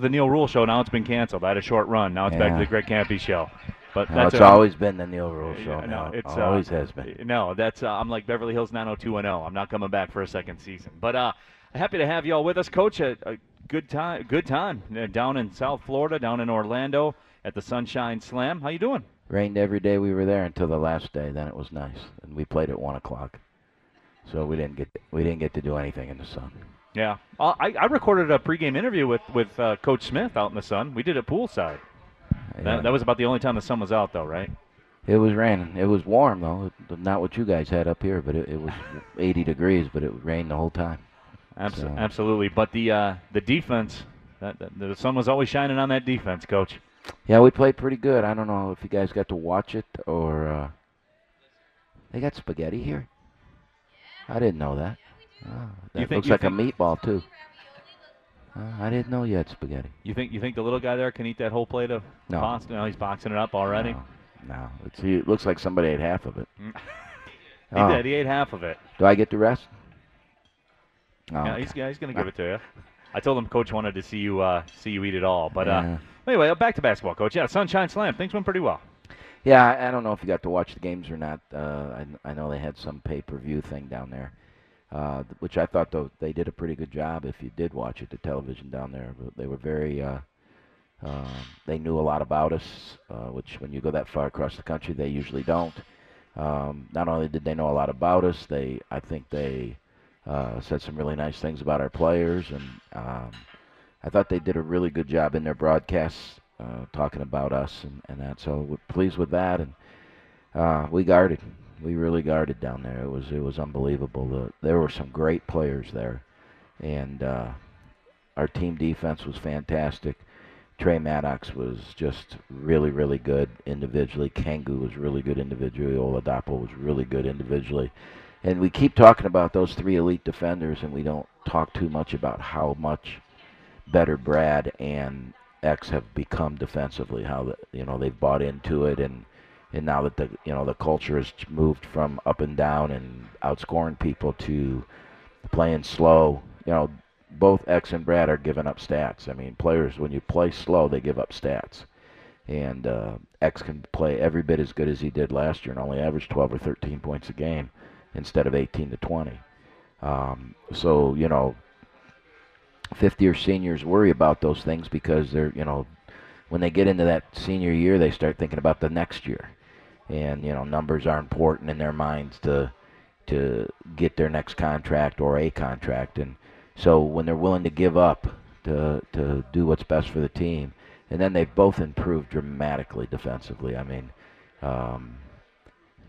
the Neil Rule show. Now it's been canceled. I had a short run. Now it's back to the Greg Kampe show. But No, that's it's it. always been the Neil Rule Yeah, show. no, now. it's, always uh, has been. No, that's uh, I'm like Beverly Hills 90210. I'm not coming back for a second season. But uh, happy to have you all with us, Coach. A, a good time, good time uh, down in South Florida, down in Orlando at the Sunshine Slam. How you doing? Rained every day we were there until the last day. Then it was nice, and we played at one o'clock. So we didn't get we didn't get to do anything in the sun. Yeah, uh, I, I recorded a pregame interview with with uh, Coach Smith out in the sun. We did it poolside. Yeah. That, that was about the only time the sun was out, though, right? It was raining. It was warm though. Not what you guys had up here, but it, it was 80 degrees. But it rained the whole time. Abs- So- Absolutely. But the uh, the defense, that, that, the sun was always shining on that defense, Coach. Yeah, we played pretty good. I don't know if you guys got to watch it or uh, they got spaghetti here. I didn't know that. Oh, that think- looks like think- a meatball too. Uh, I didn't know you had spaghetti. You think you think the little guy there can eat that whole plate of No. pasta? No, he's boxing it up already. No, no. It's, it looks like somebody ate half of it. He Oh. did. He ate half of it. Do I get the rest? Oh, yeah, okay. he's, yeah, he's going to give it to you. I told him Coach wanted to see you uh, see you eat it all. But uh, Yeah. anyway, uh, back to basketball, Coach. Yeah, Sunshine Slam. Things went pretty well. Yeah, I, I don't know if you got to watch the games or not. Uh, I, I know they had some pay-per-view thing down there, uh, which I thought though they did a pretty good job. If you did watch it, the television down there, they were very. Uh, um, they knew a lot about us, uh, which when you go that far across the country, they usually don't. Um, not only did they know a lot about us, they I think they uh, said some really nice things about our players, and um, I thought they did a really good job in their broadcasts uh, talking about us and, and that. So we're pleased with that, and uh, we guarded. We really guarded down there. It was it was unbelievable. The, there were some great players there, and uh, our team defense was fantastic. Trey Maddox was just really, really good individually. Kangu was really good individually. Oladapo was really good individually. And we keep talking about those three elite defenders, and we don't talk too much about how much better Brad and X have become defensively. How you know they've bought into it, and and now that the you know the culture has moved from up and down and outscoring people to playing slow. You know, both X and Brad are giving up stats. I mean, players when you play slow, they give up stats. And uh, X can play every bit as good as he did last year and only average 12 or 13 points a game instead of 18 to 20. Um, so you know, fifth year seniors worry about those things because they're you know when they get into that senior year they start thinking about the next year and you know numbers are important in their minds to to get their next contract or a contract. And so when they're willing to give up to to do what's best for the team and then they've both improved dramatically defensively. I mean um,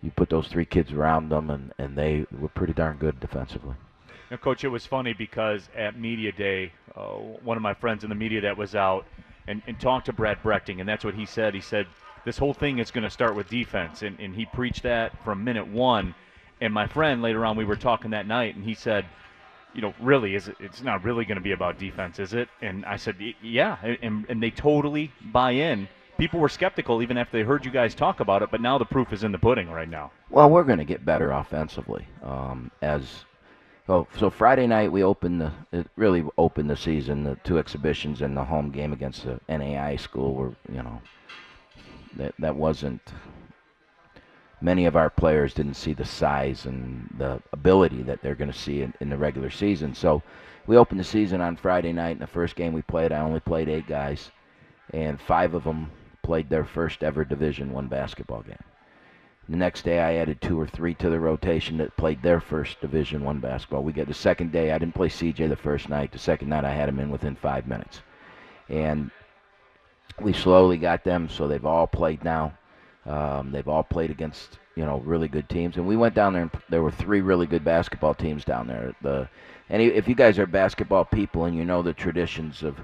you put those three kids around them and, and they were pretty darn good defensively. Now, Coach, it was funny because at media day, uh, one of my friends in the media that was out and, and talked to Brad Brechting, and that's what he said. He said this whole thing is going to start with defense, and, and he preached that from minute one. And my friend later on, we were talking that night, and he said, you know, really, is it, it's not really going to be about defense, is it? And I said, yeah, and, and they totally buy in. People were skeptical even after they heard you guys talk about it, but now the proof is in the pudding right now. Well, we're going to get better offensively. Um, as so, so Friday night we opened the it really opened the season. The two exhibitions and the home game against the NAI school were you know that that wasn't. Many of our players didn't see the size and the ability that they're going to see in, in the regular season. So we opened the season on Friday night. In the first game we played, I only played eight guys, and five of them played their first ever Division One basketball game. The next day, I added two or three to the rotation that played their first Division One basketball. We get the second day. I didn't play CJ the first night. The second night, I had him in within five minutes, and we slowly got them. So they've all played now. Um, they've all played against you know really good teams, and we went down there. and There were three really good basketball teams down there. The and if you guys are basketball people and you know the traditions of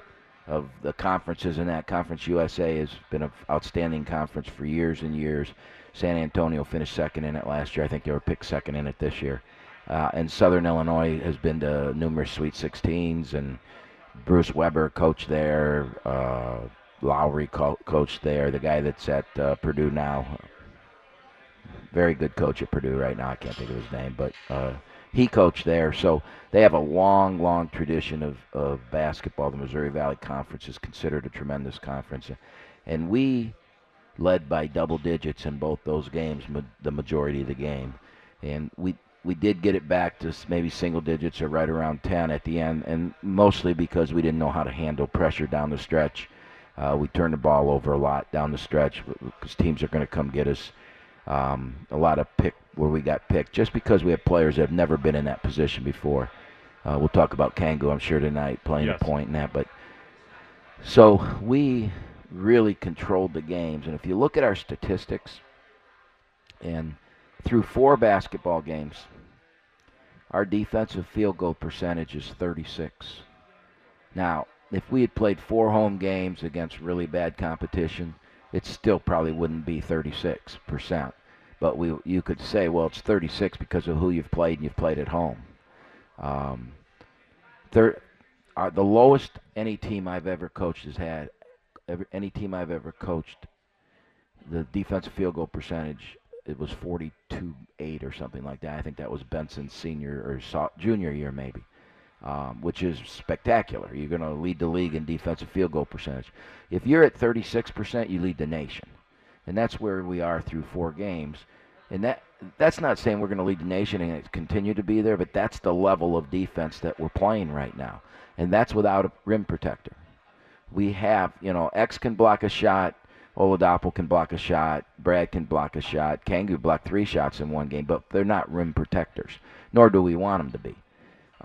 of the conferences in that conference, USA has been an outstanding conference for years and years. San Antonio finished second in it last year. I think they were picked second in it this year. Uh, and Southern Illinois has been to numerous Sweet 16s, and Bruce Weber coached there. Uh, Lowery co- coached there. The guy that's at uh, Purdue now, very good coach at Purdue right now. I can't think of his name, but uh, he coached there, so they have a long, long tradition of, of basketball. The Missouri Valley Conference is considered a tremendous conference, and we led by double digits in both those games, ma- the majority of the game, and we we did get it back to maybe single digits or right around 10 at the end, and mostly because we didn't know how to handle pressure down the stretch. Uh, we turn the ball over a lot down the stretch because teams are going to come get us. Um, a lot of pick where we got picked just because we have players that have never been in that position before. Uh, we'll talk about Kangu, I'm sure, tonight, playing yes. a point in that. But so we really controlled the games. And if you look at our statistics, and through four basketball games, our defensive field goal percentage is 36. Now, if we had played four home games against really bad competition, it still probably wouldn't be 36%. But we, you could say, well, it's 36 because of who you've played and you've played at home. Um, thir- uh, the lowest any team I've ever coached has had, every, any team I've ever coached, the defensive field goal percentage it was 42-8 or something like that. I think that was Benson's senior or junior year maybe, um, which is spectacular. You're going to lead the league in defensive field goal percentage. If you're at 36%, you lead the nation, and that's where we are through four games. And that that's not saying we're going to lead the nation and continue to be there, but that's the level of defense that we're playing right now, and that's without a rim protector. We have, you know, X can block a shot, Oladapo can block a shot. Brad can block a shot. Kangu blocked three shots in one game, but they're not rim protectors, nor do we want them to be.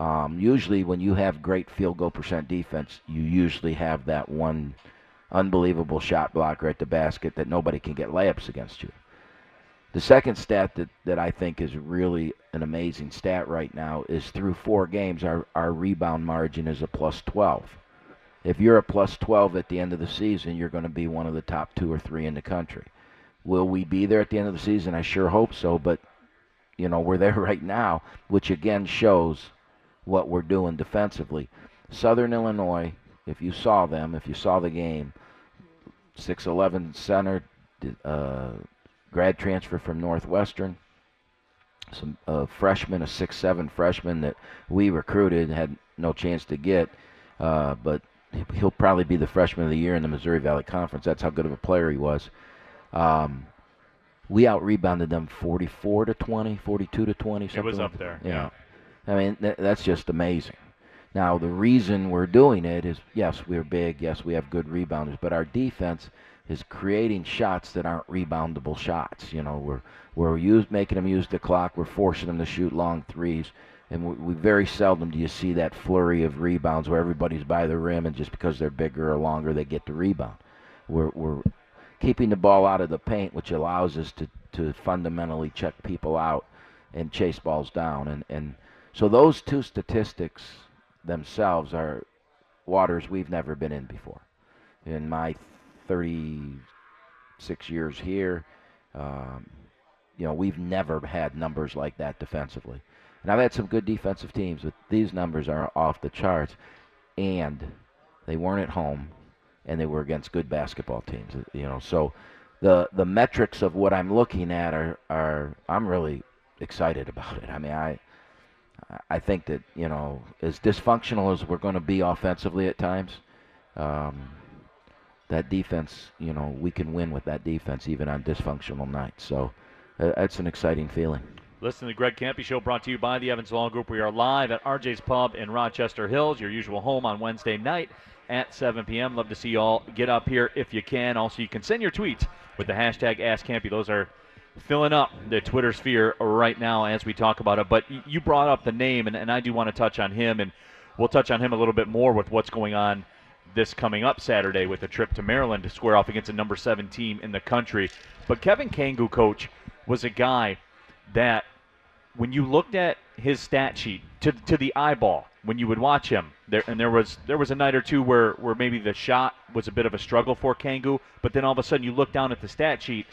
Um, usually, when you have great field goal percent defense, you usually have that one unbelievable shot blocker at the basket that nobody can get layups against you. The second stat that, that I think is really an amazing stat right now is through four games, our, our rebound margin is a plus 12 if you're a plus 12 at the end of the season, you're going to be one of the top two or three in the country. Will we be there at the end of the season? I sure hope so, but you know we're there right now, which again shows what we're doing defensively. Southern Illinois, if you saw them, if you saw the game, 6'11 center, uh, grad transfer from Northwestern, some uh, freshman, a 6'7 freshman that we recruited, had no chance to get, uh, but he'll probably be the freshman of the year in the Missouri Valley Conference. That's how good of a player he was. Um, we out rebounded them 44 to 20, 42 to 20. Something it was like up there. Yeah. yeah. I mean, th- that's just amazing. Now, the reason we're doing it is yes, we're big. Yes, we have good rebounders. But our defense is creating shots that aren't reboundable shots. You know, we're, we're use, making them use the clock. We're forcing them to shoot long threes and we, we, very seldom do you see that flurry of rebounds where everybody's by the rim and just because they're bigger or longer they get the rebound. We're, we're keeping the ball out of the paint, which allows us to, to fundamentally check people out and chase balls down. And, and so those two statistics themselves are waters we've never been in before. In my 36 years here, um, you know, we've never had numbers like that defensively. And I've had some good defensive teams, but these numbers are off the charts. And they weren't at home, and they were against good basketball teams. You know, so the the metrics of what I'm looking at are are I'm really excited about it. I mean, I I think that you know, as dysfunctional as we're going to be offensively at times, um, that defense, you know, we can win with that defense even on dysfunctional nights. So uh, that's an exciting feeling. Listen to the Greg Kampe Show brought to you by the Evans Law Group. We are live at RJ's Pub in Rochester Hills, your usual home on Wednesday night at 7 p.m. Love to see you all get up here if you can. Also, you can send your tweets with the hashtag AskKampe. Those are filling up the Twitter sphere right now as we talk about it. But you brought up the name, and, and I do want to touch on him, and we'll touch on him a little bit more with what's going on this coming up Saturday with a trip to Maryland to square off against a number seven team in the country. But Kevin Kangu, coach, was a guy that when you looked at his stat sheet to to the eyeball when you would watch him there and there was there was a night or two where where maybe the shot was a bit of a struggle for Kangu, but then all of a sudden you look down at the stat sheet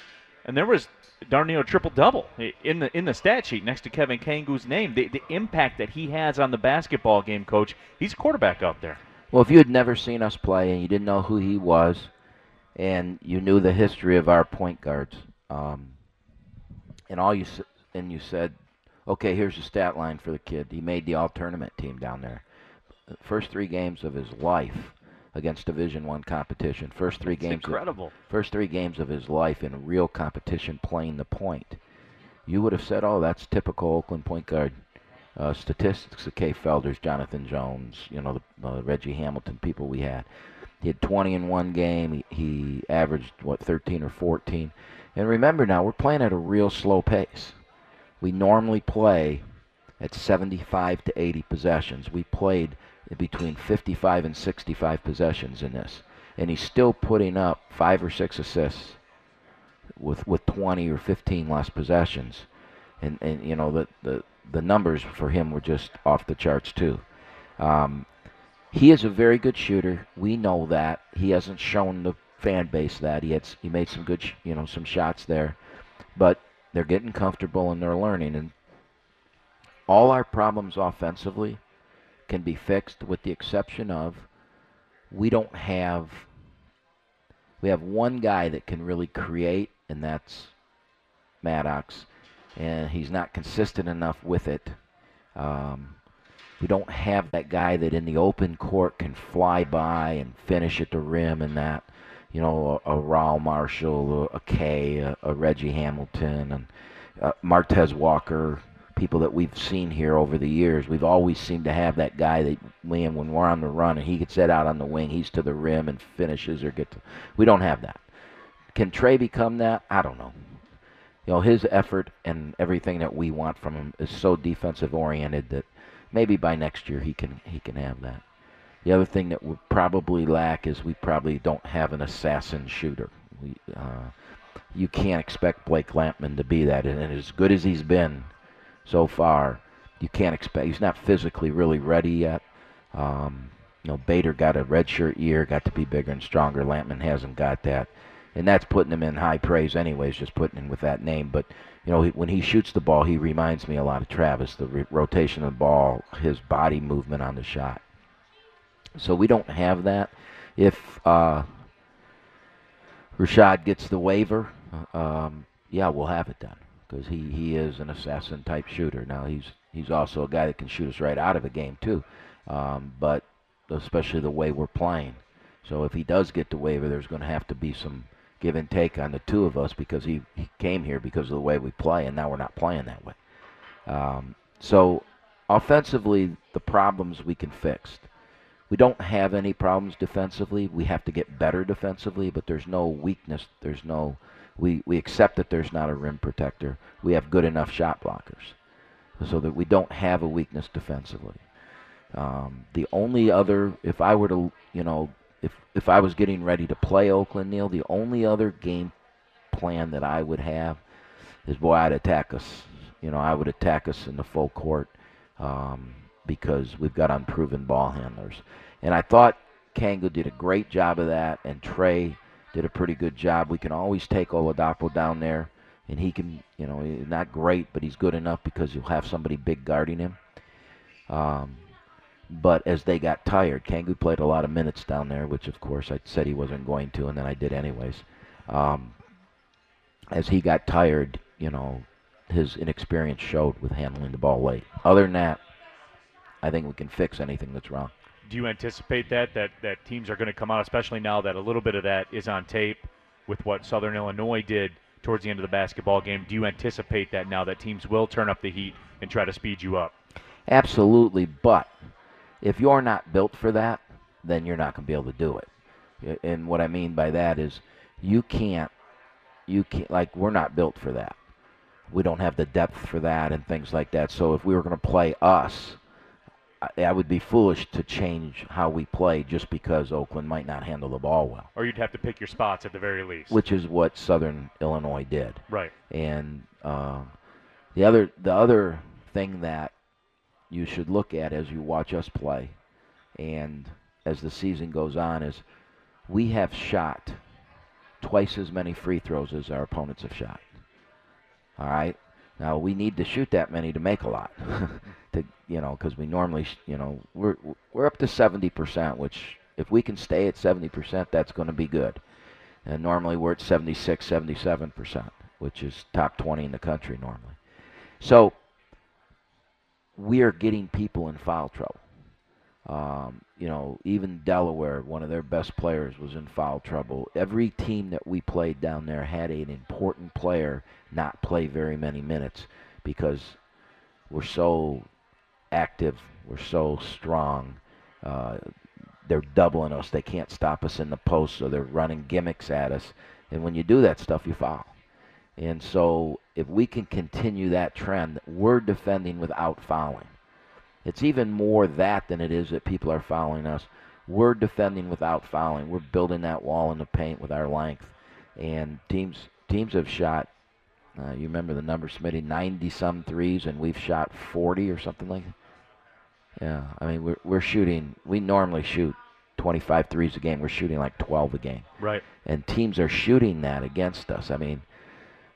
and there was darn near triple double in the in the stat sheet next to Kevin Kangu's name. The the impact that he has on the basketball game, coach. He's a quarterback out there. Well, if you had never seen us play and you didn't know who he was, and you knew the history of our point guards, um, and all you and you said Okay, here's the stat line for the kid. He made the all tournament team down there. First three games of his life against Division One competition. First three It's games. Of, incredible. first three games of his life in real competition playing the point. You would have said, "Oh, that's typical Oakland point guard uh, statistics." of Kay Felders, Jonathan Jones, you know, the uh, Reggie Hamilton people we had. He had 20 in one game. He, he averaged what 13 or 14. And remember now, we're playing at a real slow pace. We normally play at 75 to 80 possessions. We played between 55 and 65 possessions in this, and he's still putting up five or six assists with with 20 or 15 less possessions, and and you know the the the numbers for him were just off the charts too. Um, he is a very good shooter. We know that. He hasn't shown the fan base that he had he made some good sh- you know some shots there, but they're getting comfortable and they're learning. And all our problems offensively can be fixed with the exception of we don't have we have one guy that can really create and that's Maddox and he's not consistent enough with it. Um, we don't have that guy that in the open court can fly by and finish at the rim and that you know a, a Rawle Marshall a, a Kay a, a Reggie Hamilton and uh, Martez Walker people that we've seen here over the years. We've always seemed to have that guy that Liam, when we're on the run and he gets set out on the wing, he's to the rim and finishes or get to. We don't have that. Can Trey become that? I don't know. You know, his effort and everything that we want from him is so defensive oriented that maybe by next year he can he can have that. The other thing that we probably lack is we probably don't have an assassin shooter. We, uh, you can't expect Blake Lampman to be that, and as good as he's been so far, you can't expect. He's not physically really ready yet. Um, you know, Bader got a redshirt year, got to be bigger and stronger. Lampman hasn't got that, and that's putting him in high praise, anyways. Just putting him with that name, but you know, when he shoots the ball, he reminds me a lot of Travis. The rotation of the ball, his body movement on the shot. So we don't have that. If uh, Rashad gets the waiver, um, yeah, we'll have it done because he, he is an assassin type shooter. Now he's he's also a guy that can shoot us right out of a game too, um, but especially the way we're playing. So if he does get the waiver, there's going to have to be some give and take on the two of us because he, he came here because of the way we play, and now we're not playing that way. Um, so offensively, the problems we can fix. We don't have any problems defensively. We have to get better defensively, but there's no weakness. There's no we, we accept that there's not a rim protector. We have good enough shot blockers so that we don't have a weakness defensively. Um, the only other, if I were to, you know, if if I was getting ready to play Oakland, Neil, the only other game plan that I would have is, boy, I'd attack us. You know, I would attack us in the full court um, because we've got unproven ball handlers. And I thought Kangu did a great job of that, and Trey did a pretty good job. We can always take Oladapo down there, and he can, you know, not great, but he's good enough because you'll have somebody big guarding him. Um, but as they got tired, Kangu played a lot of minutes down there, which of course I said he wasn't going to, and then I did anyways. Um, as he got tired, you know, his inexperience showed with handling the ball late. Other than that, I think we can fix anything that's wrong do you anticipate that that that teams are going to come out, especially now that a little bit of that is on tape with what Southern Illinois did towards the end of the basketball game? Do you anticipate that now that teams will turn up the heat and try to speed you up? Absolutely, but if you're not built for that, then you're not going to be able to do it. And what I mean by that is you can't you can't like we're not built for that. We don't have the depth for that and things like that. So if we were going to play us, I, would be foolish to change how we play just because Oakland might not handle the ball well. Or you'd have to pick your spots at the very least. Which is what Southern Illinois did. Right. And uh, the other the other thing that you should look at as you watch us play, and as the season goes on, is we have shot twice as many free throws as our opponents have shot. All right. Now we need to shoot that many to make a lot. you know, because we normally, you know, we're we're up to 70%, which if we can stay at 70%, that's going to be good. And normally we're at 76, 77%, which is top 20 in the country normally. So we are getting people in foul trouble. Um, you know, even Delaware, one of their best players, was in foul trouble. Every team that we played down there had an important player not play very many minutes because we're so active, we're so strong. Uh, they're doubling us. They can't stop us in the post, so they're running gimmicks at us. And when you do that stuff, you foul. And so if we can continue that trend, we're defending without fouling. It's even more that than it is that people are fouling us. We're defending without fouling. We're building that wall in the paint with our length. And teams teams have shot. Uh, you remember the number, Smitty, 90 some threes, and we've shot 40 or something like that. Yeah, I mean we're we're shooting. We normally shoot 25 threes a game. We're shooting like 12 a game. Right. And teams are shooting that against us. I mean,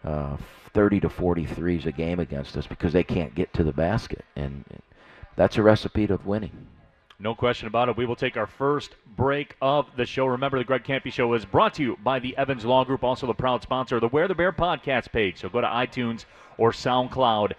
uh, 30 to 40 threes a game against us because they can't get to the basket, and that's a recipe of winning. No question about it. We will take our first break of the show. Remember, the Greg Kampe Show is brought to you by the Evans Law Group, also the proud sponsor of the Wear the Bear podcast page. So go to iTunes or SoundCloud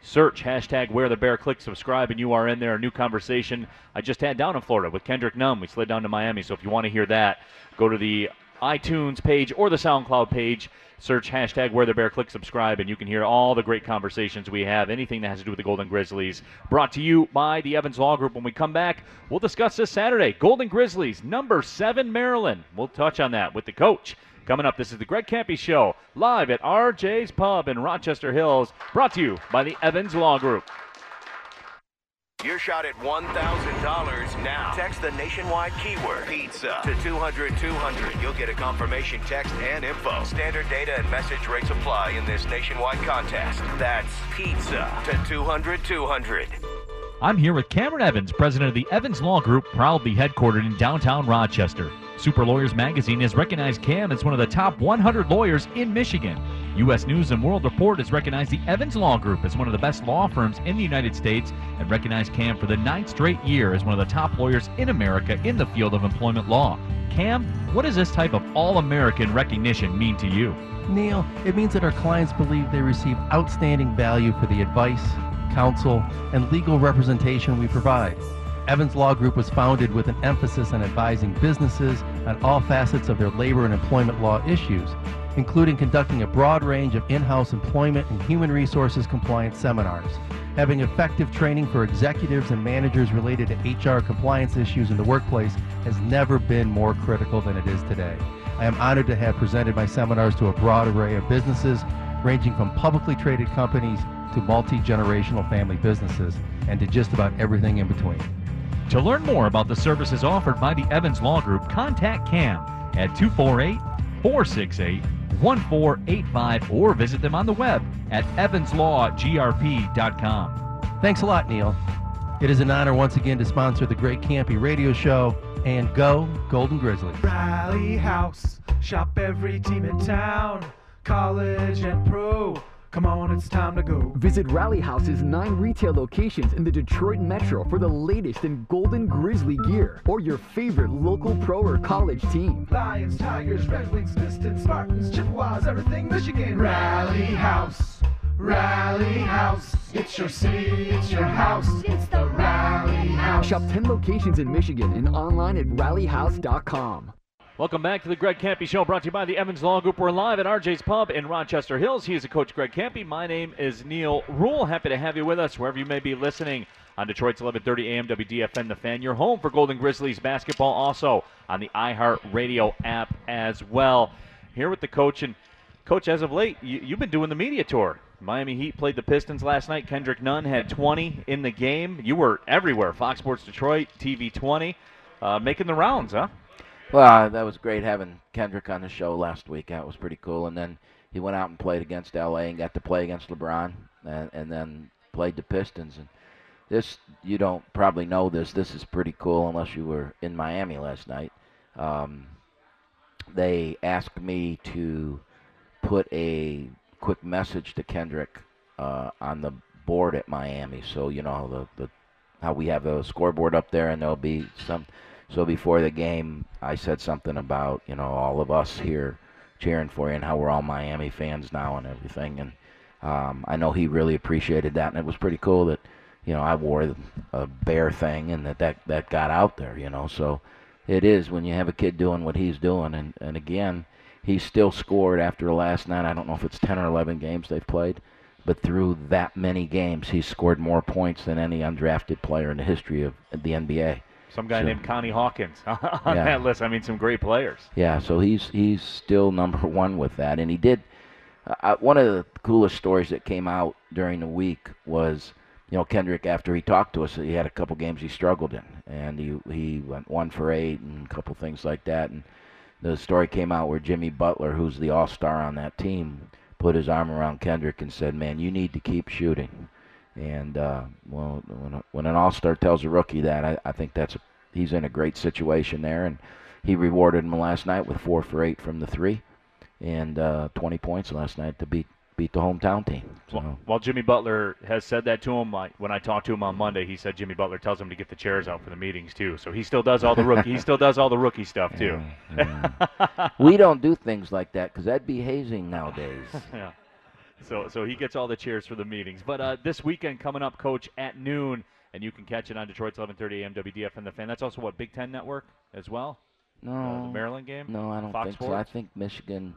Search hashtag Wear the Bear, click subscribe, and you are in there. A new conversation I just had down in Florida with Kendrick Nunn. We slid down to Miami, so if you want to hear that, go to the iTunes page or the SoundCloud page. Search hashtag Wear the Bear, click subscribe, and you can hear all the great conversations we have. Anything that has to do with the Golden Grizzlies. Brought to you by the Evans Law Group. When we come back, we'll discuss this Saturday. Golden Grizzlies, number seven, Maryland. We'll touch on that with the coach. Coming up, this is the Greg Kampe Show, live at RJ's Pub in Rochester Hills, brought to you by the Evans Law Group. Your shot at $1,000 now. Text the nationwide keyword pizza to 200 200. You'll get a confirmation text and info. Standard data and message rates apply in this nationwide contest. That's pizza to 200 200. I'm here with Cameron Evans, president of the Evans Law Group, proudly headquartered in downtown Rochester. Super Lawyers Magazine has recognized Cam as one of the top 100 lawyers in Michigan. U.S. News and World Report has recognized the Evans Law Group as one of the best law firms in the United States and recognized Cam for the ninth straight year as one of the top lawyers in America in the field of employment law. Cam, what does this type of all American recognition mean to you? Neil, it means that our clients believe they receive outstanding value for the advice, counsel, and legal representation we provide. Evans Law Group was founded with an emphasis on advising businesses on all facets of their labor and employment law issues, including conducting a broad range of in-house employment and human resources compliance seminars. Having effective training for executives and managers related to HR compliance issues in the workplace has never been more critical than it is today. I am honored to have presented my seminars to a broad array of businesses, ranging from publicly traded companies to multi-generational family businesses, and to just about everything in between. To learn more about the services offered by the Evans Law Group, contact Cam at 248 468 1485 or visit them on the web at evanslawgrp.com. Thanks a lot, Neil. It is an honor once again to sponsor the Great Kampe Radio Show and go Golden Grizzly. Rally House, shop every team in town, college and pro. Come on, it's time to go. Visit Rally House's nine retail locations in the Detroit Metro for the latest in Golden Grizzly gear or your favorite local pro or college team. Lions, Tigers, Red Wings, Pistons, Spartans, Chippewas, everything Michigan. Rally House, Rally House. It's your city, it's your house. It's the Rally House. Shop 10 locations in Michigan and online at rallyhouse.com. Welcome back to the Greg Kampe Show, brought to you by the Evans Law Group. We're live at RJ's Pub in Rochester Hills. He is the coach, Greg Kampe. My name is Neil Rule. Happy to have you with us wherever you may be listening on Detroit's 1130 AM WDFN The Fan. Your home for Golden Grizzlies basketball, also on the iHeart Radio app as well. Here with the coach and coach. As of late, you, you've been doing the media tour. Miami Heat played the Pistons last night. Kendrick Nunn had 20 in the game. You were everywhere. Fox Sports Detroit, TV 20, uh, making the rounds, huh? Well, that was great having Kendrick on the show last week. That was pretty cool. And then he went out and played against LA and got to play against LeBron, and, and then played the Pistons. And this, you don't probably know this. This is pretty cool unless you were in Miami last night. Um, they asked me to put a quick message to Kendrick uh, on the board at Miami. So you know the the how we have a scoreboard up there, and there'll be some so before the game, I said something about you know all of us here cheering for you and how we're all Miami fans now and everything. And um, I know he really appreciated that, and it was pretty cool that you know, I wore a bear thing, and that that that got out there. You know, so it is when you have a kid doing what he's doing, and and again, he still scored after last night. I don't know if it's 10 or 11 games they've played, but through that many games, he's scored more points than any undrafted player in the history of the NBA. Some guy named Connie Hawkins on Yeah. that list. I mean, some great players. Yeah, so he's he's still number one with that, and he did. Uh, one of the coolest stories that came out during the week was, you know, Kendrick after he talked to us, he had a couple games he struggled in, and he he went one for eight and a couple things like that, and the story came out where Jimmy Butler, who's the all star on that team, put his arm around Kendrick and said, "Man, you need to keep shooting." And uh, well, when, a- when an all star tells a rookie that, I, I think that's a, he's in a great situation there, and he rewarded him last night with four for eight from the three, and uh, 20 points last night to beat beat the hometown team. So Well, while Jimmy Butler has said that to him, I, when I talked to him on Monday, he said Jimmy Butler tells him to get the chairs out for the meetings too. So he still does all the rookie. he still does all the rookie stuff too. yeah. we don't do things like that because that'd be hazing nowadays. yeah. So so he gets all the cheers for the meetings. But uh, this weekend coming up, Coach, at noon, and you can catch it on Detroit's 11:30 a.m. WDFN the Fan. That's also what Big Ten Network as well. No, Uh, the Maryland game. No, I don't Fox think so. I think Michigan,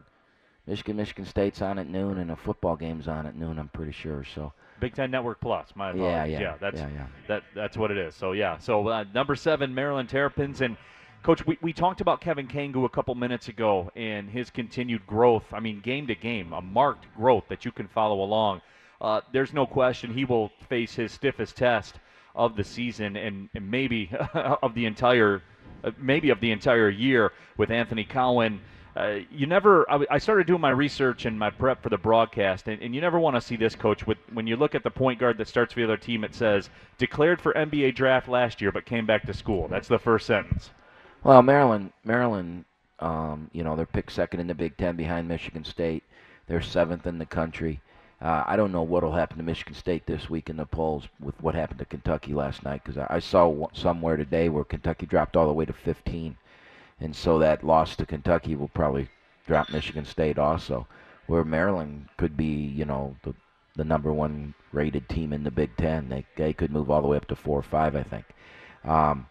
Michigan, Michigan State's on at noon, and a football game's on at noon. I'm pretty sure. So Big Ten Network Plus. My apologies. yeah, yeah, that's yeah, yeah. that that's what it is. So yeah, so uh, number seven, Maryland Terrapins, and coach, we, we talked about Kevin Kangu a couple minutes ago and his continued growth. I mean, game to game, a marked growth that you can follow along. Uh, there's no question he will face his stiffest test of the season and, and maybe of the entire, uh, maybe of the entire year with Anthony Cowan. Uh, you never. I, I started doing my research and my prep for the broadcast, and, and you never want to see this, coach. With when you look at the point guard that starts for the other team, it says declared for NBA draft last year, but came back to school. That's the first sentence. Well, Maryland, Maryland, um, you know, they're picked second in the Big Ten behind Michigan State. They're seventh in the country. Uh, I don't know what will happen to Michigan State this week in the polls with what happened to Kentucky last night because I, I saw somewhere today where Kentucky dropped all the way to 15, and so that loss to Kentucky will probably drop Michigan State also. Where Maryland could be, you know, the the number one rated team in the Big Ten. They they could move all the way up to four or five, I think. Um,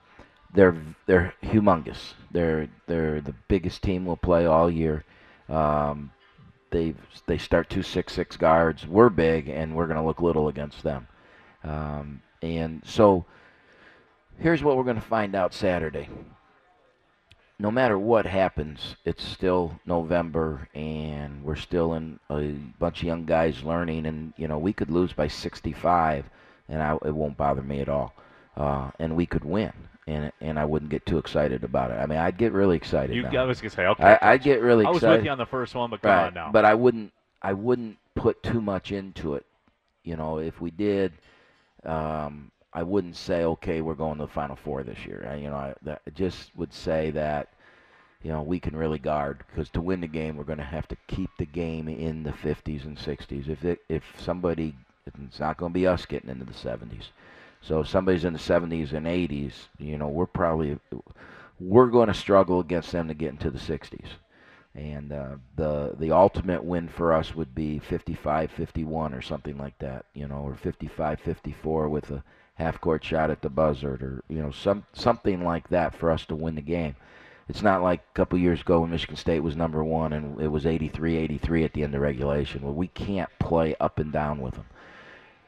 they're they're humongous. They're they're the biggest team we'll play all year. Um, they they start two six six guards. We're big, and we're going to look little against them. Um, and so here's what we're going to find out Saturday. No matter what happens, it's still November, and we're still in a bunch of young guys learning. And you know, we could lose by 65, and I, it won't bother me at all. Uh, and we could win, and and I wouldn't get too excited about it. I mean, I'd get really excited. You, now. I was gonna say, okay. I, I'd get really I was excited. with you on the first one, but come right, on now. but I wouldn't. I wouldn't put too much into it. You know, if we did, um, I wouldn't say, okay, we're going to the Final Four this year. I, you know, I, that, I just would say that, you know, we can really guard because to win the game, we're going to have to keep the game in the 50s and 60s. If it, if somebody, it's not going to be us getting into the 70s. So somebody's in the 70s and 80s, you know, we're probably we're going to struggle against them to get into the 60s. And uh, the the ultimate win for us would be 55-51 or something like that, you know, or 55-54 with a half court shot at the buzzer, or you know, some something like that for us to win the game. It's not like a couple years ago when Michigan State was number one and it was 83-83 at the end of regulation. Well, we can't play up and down with them.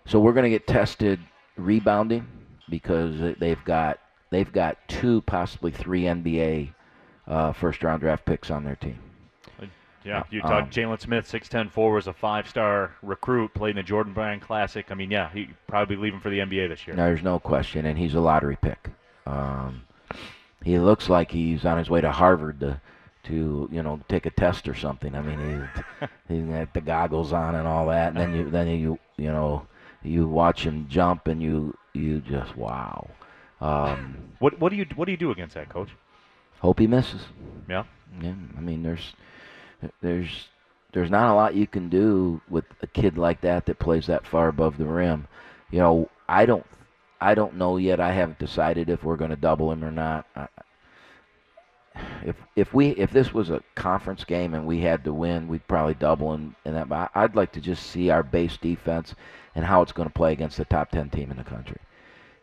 So we're going to get tested rebounding because they've got they've got two, possibly three NBA uh, first round draft picks on their team. yeah, you um, Jalen Smith, six ten four, was a five star recruit, played in the Jordan Brand Classic. I mean, yeah, he probably leaving for the NBA this year. No, there's no question, and he's a lottery pick. Um, he looks like he's on his way to Harvard to, to you know, take a test or something. I mean, he, he's got the goggles on and all that, and then you then you you know you watch him jump and you you just wow. Um, What what do you what do you do against that, coach? hope he misses. Yeah. Yeah, I mean, there's there's there's not a lot you can do with a kid like that that plays that far above the rim. You know, I don't I don't know yet. I haven't decided if we're going to double him or not. I, if if we if this was a conference game and we had to win, we'd probably double and, and that. I'd like to just see our base defense and how it's going to play against the top ten team in the country,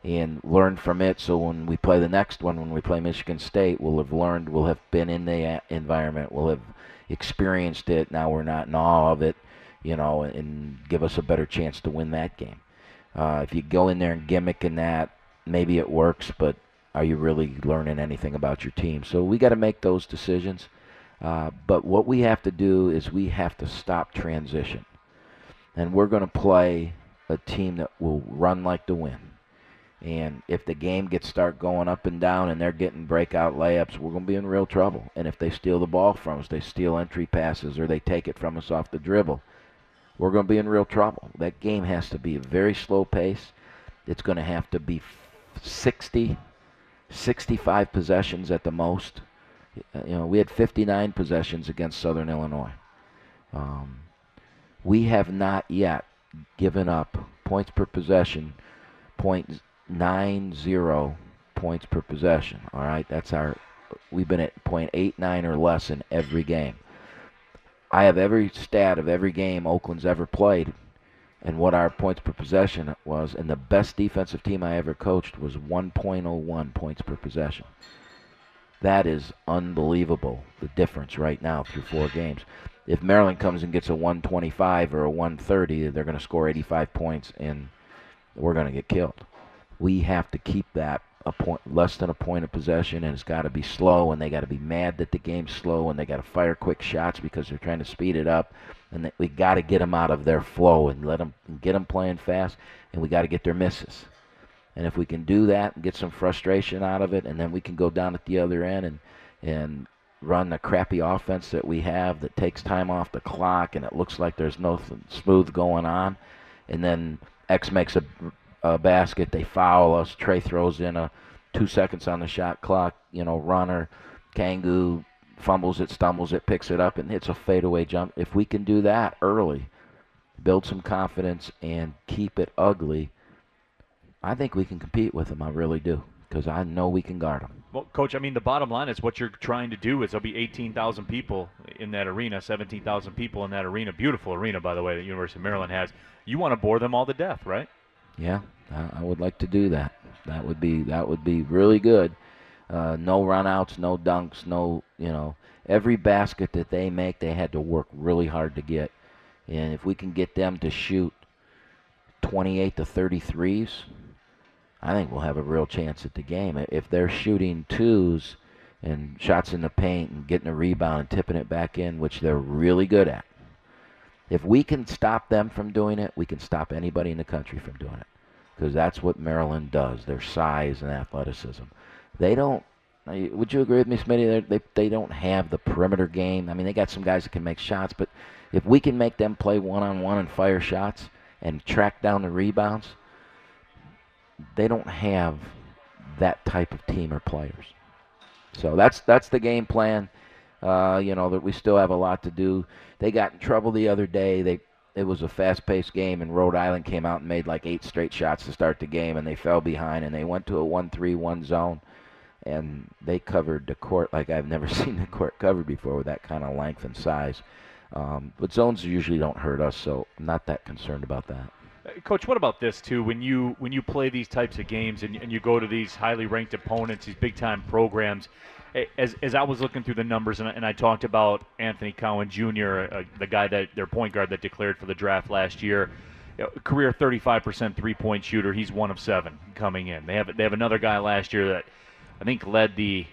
and learn from it. So when we play the next one, when we play Michigan State, we'll have learned, we'll have been in the environment, we'll have experienced it. Now we're not in awe of it, you know, and give us a better chance to win that game. Uh, if you go in there and gimmick in that, maybe it works, but are you really learning anything about your team? So we got to make those decisions. Uh, but what we have to do is we have to stop transition. And we're going to play a team that will run like the wind. And if the game gets start going up and down and they're getting breakout layups, we're going to be in real trouble. And if they steal the ball from us, they steal entry passes or they take it from us off the dribble, we're going to be in real trouble. That game has to be a very slow pace. It's going to have to be 60 65 possessions at the most. You know, we had 59 possessions against Southern Illinois. Um, we have not yet given up points per possession, 0.90 points per possession. All right, that's our. We've been at 0.89 or less in every game. I have every stat of every game Oakland's ever played and what our points per possession was. And the best defensive team I ever coached was 1.01 points per possession. That is unbelievable, the difference right now through four games. If Maryland comes and gets a 125 or a 130, they're going to score 85 points and we're going to get killed. We have to keep that a point less than a point of possession and it's got to be slow and they got to be mad that the game's slow and they got to fire quick shots because they're trying to speed it up and we got to get them out of their flow and let them get them playing fast and we got to get their misses. And if we can do that and get some frustration out of it and then we can go down at the other end and and run the crappy offense that we have that takes time off the clock and it looks like there's nothing smooth going on and then X makes a uh, basket. They foul us. Trey throws in a two seconds on the shot clock. You know, runner, Kangu fumbles it, stumbles it, picks it up, and hits a fadeaway jump. If we can do that early, build some confidence, and keep it ugly, I think we can compete with them. I really do because I know we can guard them. Well, coach, I mean, the bottom line is what you're trying to do is there'll be 18,000 people in that arena, 17,000 people in that arena. Beautiful arena, by the way, that University of Maryland has. You want to bore them all to death, right? Yeah, I, would like to do that. That would be that would be really good. Uh, no runouts, no dunks, no you know every basket that they make, they had to work really hard to get. And if we can get them to shoot 28 to 33s, I think we'll have a real chance at the game. If they're shooting twos and shots in the paint and getting a rebound and tipping it back in, which they're really good at, if we can stop them from doing it, we can stop anybody in the country from doing it. Because that's what Maryland does, their size and athleticism. They don't, would you agree with me, Smitty? They, they don't have the perimeter game. I mean, they got some guys that can make shots, but if we can make them play one on one and fire shots and track down the rebounds, they don't have that type of team or players. So that's that's the game plan. Uh, you know that we still have a lot to do. They got in trouble the other day. They it was a fast-paced game, and Rhode Island came out and made like eight straight shots to start the game, and they fell behind, and they went to a one-three-one zone, and they covered the court like I've never seen the court covered before with that kind of length and size. Um, but zones usually don't hurt us, so I'm not that concerned about that. Uh, Coach, what about this too? When you when you play these types of games and, and you go to these highly ranked opponents, these big time programs, as, as I was looking through the numbers, and I, and I talked about Anthony Cowan Jr., uh, the guy that their point guard that declared for the draft last year, you know, career 35% three point shooter. He's one of seven coming in. They have they have another guy last year that I think led the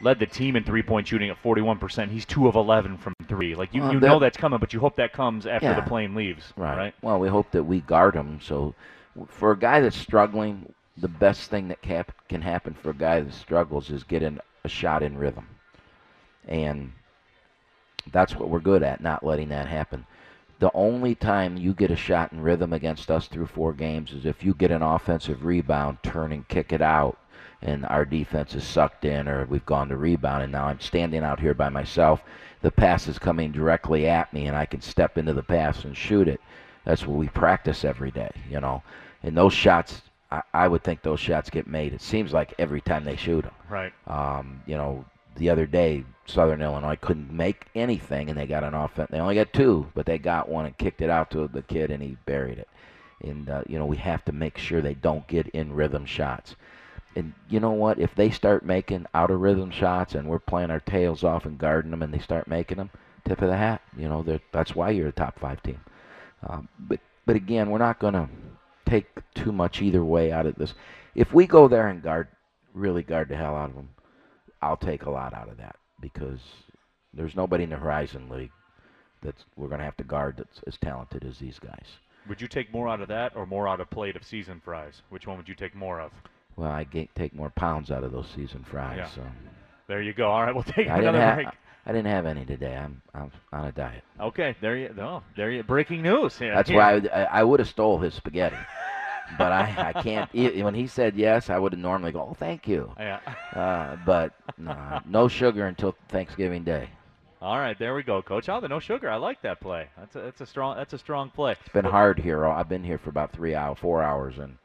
led the team in three point shooting at 41%. He's two of 11 from three. Like you, you that, know that's coming, but you hope that comes after yeah, the plane leaves. Right. right. Well, we hope that we guard him. So for a guy that's struggling, the best thing that cap- can happen for a guy that struggles is getting a shot in rhythm. And that's what we're good at, not letting that happen. The only time you get a shot in rhythm against us through four games is if you get an offensive rebound, turn and kick it out, and our defense is sucked in, or we've gone to rebound, and now I'm standing out here by myself. The pass is coming directly at me, and I can step into the pass and shoot it. That's what we practice every day, you know. And those shots I, I would think those shots get made. It seems like every time they shoot them. Right. Um, you know, the other day, Southern Illinois couldn't make anything, and they got an offense. They only got two, but they got one and kicked it out to the kid, and he buried it. And uh, you know we have to make sure they don't get in rhythm shots. And you know what? If they start making out of rhythm shots, and we're playing our tails off and guarding them, and they start making them, tip of the hat. You know that's why you're a top five team. Um, but but again, we're not going to take too much either way out of this. If we go there and guard, really guard the hell out of them, I'll take a lot out of that because there's nobody in the Horizon League that's we're going to have to guard that's as talented as these guys. Would you take more out of that or more out of plate of season fries? Which one would you take more of? Well, I ga- take more pounds out of those season fries. Yeah. So There you go. All right, we'll take I another break. I didn't have any today. I'm I'm on a diet. Okay, there you no, there you breaking news. Yeah, That's yeah. why I, I, I would have stole his spaghetti, but I I can't. when he said yes, I would have normally go, oh, thank you. Yeah. Uh, but no, no sugar until Thanksgiving Day. All right, there we go, Coach. Oh, the no sugar. I like that play. That's a that's a strong that's a strong play. It's been hard here. I've been here for about three hours, four hours, and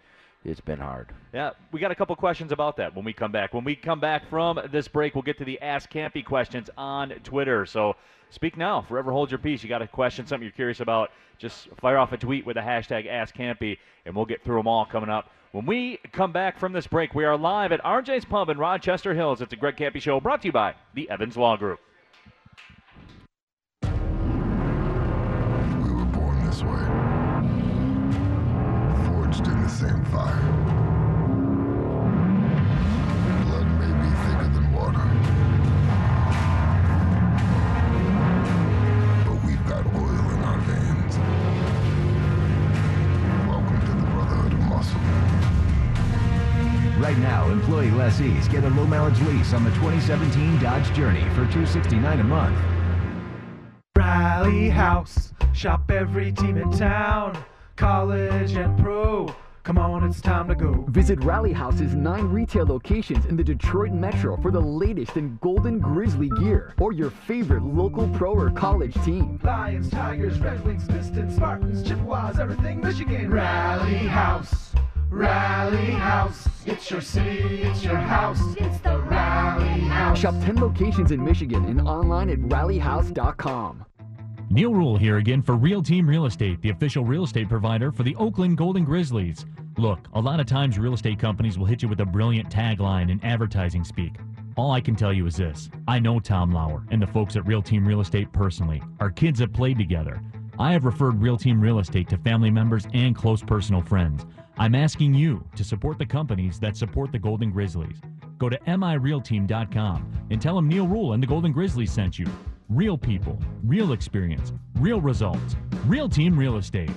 it's been hard. Yeah, we got a couple questions about that when we come back. When we come back from this break, we'll get to the Ask Kampe questions on Twitter. So speak now. Forever hold your peace. You got a question, something you're curious about, just fire off a tweet with the hashtag Ask Kampe, and we'll get through them all coming up. When we come back from this break, we are live at RJ's Pub in Rochester Hills. It's a Greg Kampe Show brought to you by the Evans Law Group. Same fire. Blood may be thicker than water. But we've got oil in our veins. Welcome to the Brotherhood of Muscle. Right now, employee lessees get a low mileage lease on the 2017 Dodge Journey for 269 a month. Rally House. Shop every team in town. College and pro. Come on, it's time to go. Visit Rally House's nine retail locations in the Detroit Metro for the latest in Golden Grizzly gear or your favorite local pro or college team. Lions, Tigers, Red Wings, Pistons, Spartans, Chippewas, everything Michigan. Rally House. Rally House. It's your city, it's your house. It's the Rally House. Shop 10 locations in Michigan and online at rallyhouse.com. Neil Ruhl here again for Real Team Real Estate, the official real estate provider for the Oakland Golden Grizzlies. Look, a lot of times real estate companies will hit you with a brilliant tagline in advertising speak. All I can tell you is this I know Tom Lauer and the folks at Real Team Real Estate personally. Our kids have played together. I have referred Real Team Real Estate to family members and close personal friends. I'm asking you to support the companies that support the Golden Grizzlies. Go to mirealteam.com and tell them Neil Ruhl and the Golden Grizzlies sent you. Real people, real experience, real results. Real Team Real Estate.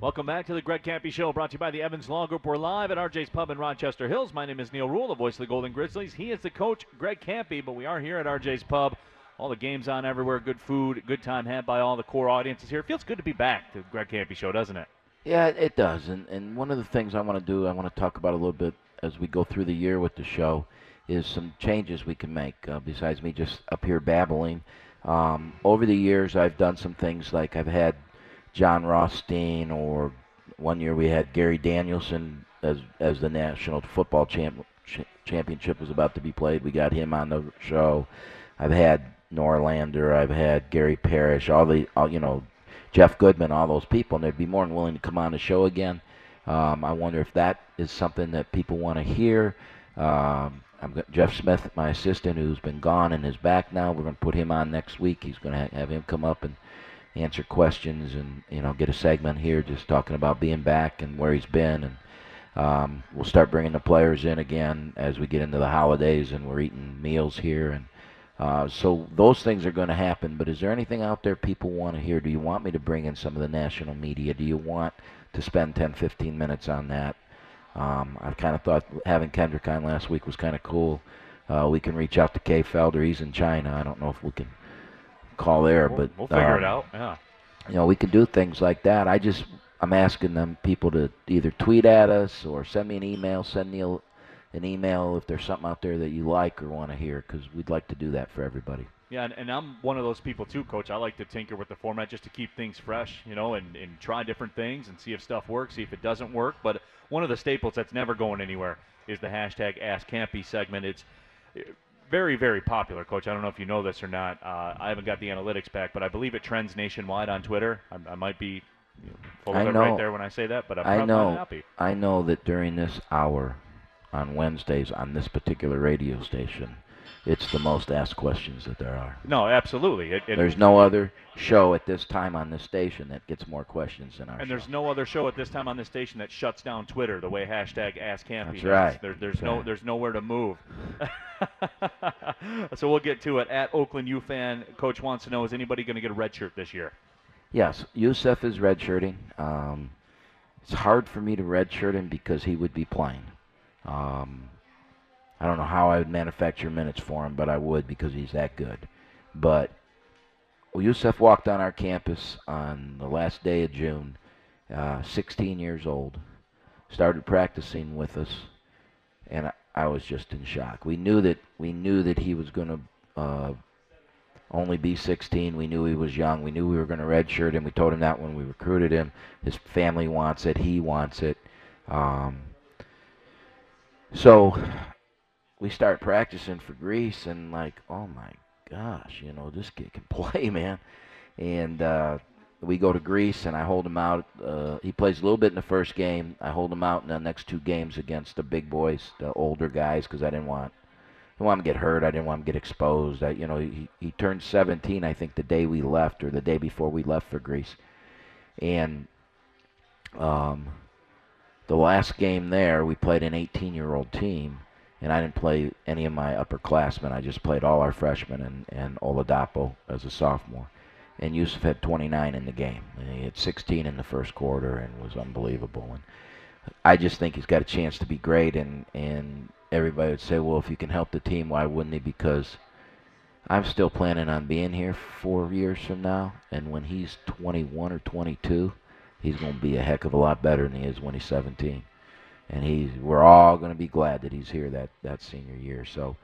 Welcome back to the Greg Kampe Show, brought to you by the Evans Law Group. We're live at RJ's Pub in Rochester Hills. My name is Neil Ruhl, the voice of the Golden Grizzlies. He is the coach, Greg Kampe, but we are here at RJ's Pub. All the games on everywhere, good food, good time had by all the core audiences here. It feels good to be back to the Greg Kampe Show, doesn't it? Yeah, it does. And and one of the things I want to do, I want to talk about a little bit as we go through the year with the show, is some changes we can make. Uh, besides me just up here babbling, um, over the years I've done some things like I've had Jon Rothstein, or one year we had Gary Danielson as as the national football champ, ch- championship was about to be played. We got him on the show. I've had Norlander, I've had Gary Parrish, all the all, you know Jeff Goodman, all those people, and they'd be more than willing to come on the show again. Um, I wonder if that is something that people want to hear. Um, I'm Jeff Smith, my assistant, who's been gone and is back now. We're going to put him on next week. He's going to ha- have him come up and answer questions and you know get a segment here just talking about being back and where he's been and um, we'll start bringing the players in again as we get into the holidays and we're eating meals here and uh, so those things are going to happen. But is there anything out there people want to hear? Do you want me to bring in some of the national media? Do you want to spend 10, 15 minutes on that? Um, I kind of thought having Kendrick on last week was kind of cool. Uh, we can reach out to Kay Felder. He's in China. I don't know if we can call there, We'll, but we'll figure it um, out. Yeah. you know, we can do things like that. I just, I'm asking them people to either tweet at us or send me an email, send Neil an email if there's something out there that you like or want to hear, because we'd like to do that for everybody. Yeah, and, and I'm one of those people too, Coach. I like to tinker with the format just to keep things fresh, you know, and, and try different things and see if stuff works, see if it doesn't work. But one of the staples that's never going anywhere is the hashtag Ask Kampe segment. It's very, very popular, Coach. I don't know if you know this or not. Uh, I haven't got the analytics back, but I believe it trends nationwide on Twitter. I, I might be you know, full of it right there when I say that, but I'm I probably know. not happy. I know that during this hour on Wednesdays on this particular radio station, it's the most asked questions that there are. No, absolutely. It, it, There's no other show at this time on this station that gets more questions than our And show. there's no other show at this time on this station that shuts down Twitter the way hashtag Ask Kampe That's does. right. There, there's That's no right. there's nowhere to move. so we'll get to it. At Oakland U fan, Coach wants to know: Is anybody going to get a red shirt this year? Yes, Youssef is redshirting. Um, it's hard for me to redshirt him because he would be playing. Um, I don't know how I would manufacture minutes for him, but I would because he's that good. But well, Youssef walked on our campus on the last day of June, uh, 16 years old, started practicing with us, and I, I was just in shock. We knew that we knew that he was going to uh, only be 16. We knew he was young. We knew we were going to redshirt him. We told him that when we recruited him. His family wants it. He wants it. Um, so we start practicing for Greece, and like, oh my gosh, you know, this kid can play, man. And uh, we go to Greece, and I hold him out. Uh, he plays a little bit in the first game. I hold him out in the next two games against the big boys, the older guys, because I didn't want I didn't want him to get hurt. I didn't want him to get exposed. I, you know, he, he turned 17, I think, the day we left or the day before we left for Greece. And um, the last game there, we played an 18-year-old team, and I didn't play any of my upperclassmen. I just played all our freshmen and, and Oladapo as a sophomore. And Yusuf had 29 in the game. And he had 16 in the first quarter and was unbelievable. And I just think he's got a chance to be great, and and everybody would say, well, if you can help the team, why wouldn't he? Because I'm still planning on being here four years from now, and when he's 21 or 22, he's going to be a heck of a lot better than he is when he's 17. And he's we're all going to be glad that he's here that that senior year. So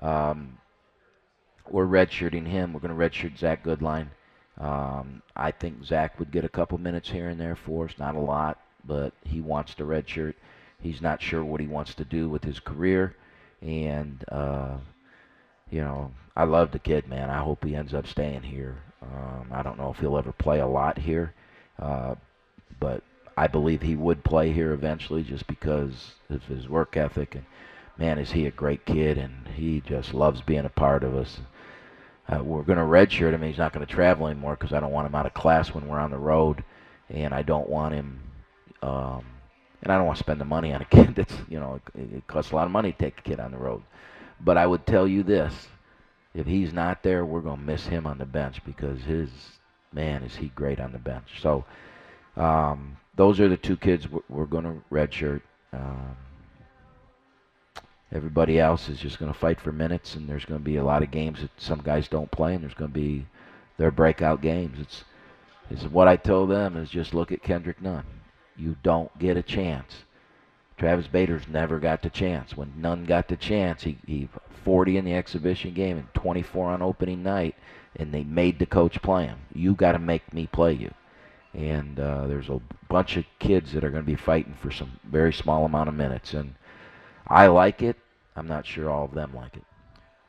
um, we're redshirting him. We're going to redshirt Zach Goodline. Um, I think Zach would get a couple minutes here and there for us, not a lot, but he wants to redshirt. He's not sure what he wants to do with his career, and uh, you know, I love the kid, man. I hope he ends up staying here. Um, I don't know if he'll ever play a lot here, uh, but I believe he would play here eventually, just because of his work ethic. And man, is he a great kid, and he just loves being a part of us. Uh, we're going to redshirt him. He's not going to travel anymore because I don't want him out of class when we're on the road, and I don't want him. Um, and I don't want to spend the money on a kid that's, you know, it, it costs a lot of money to take a kid on the road. But I would tell you this if he's not there, we're going to miss him on the bench because his, man, is he great on the bench. So um, those are the two kids we're, going to redshirt. Um, everybody else is just going to fight for minutes, and there's going to be a lot of games that some guys don't play, and there's going to be their breakout games. It's, it's what I told them is just look at Kendrick Nunn you don't get a chance. Travis Bader's never got the chance. When Nunn got the chance, he, he 40 in the exhibition game and 24 on opening night, and they made the coach play him. You got to make me play you. And uh, there's a bunch of kids that are going to be fighting for some very small amount of minutes, and I like it. I'm not sure all of them like it.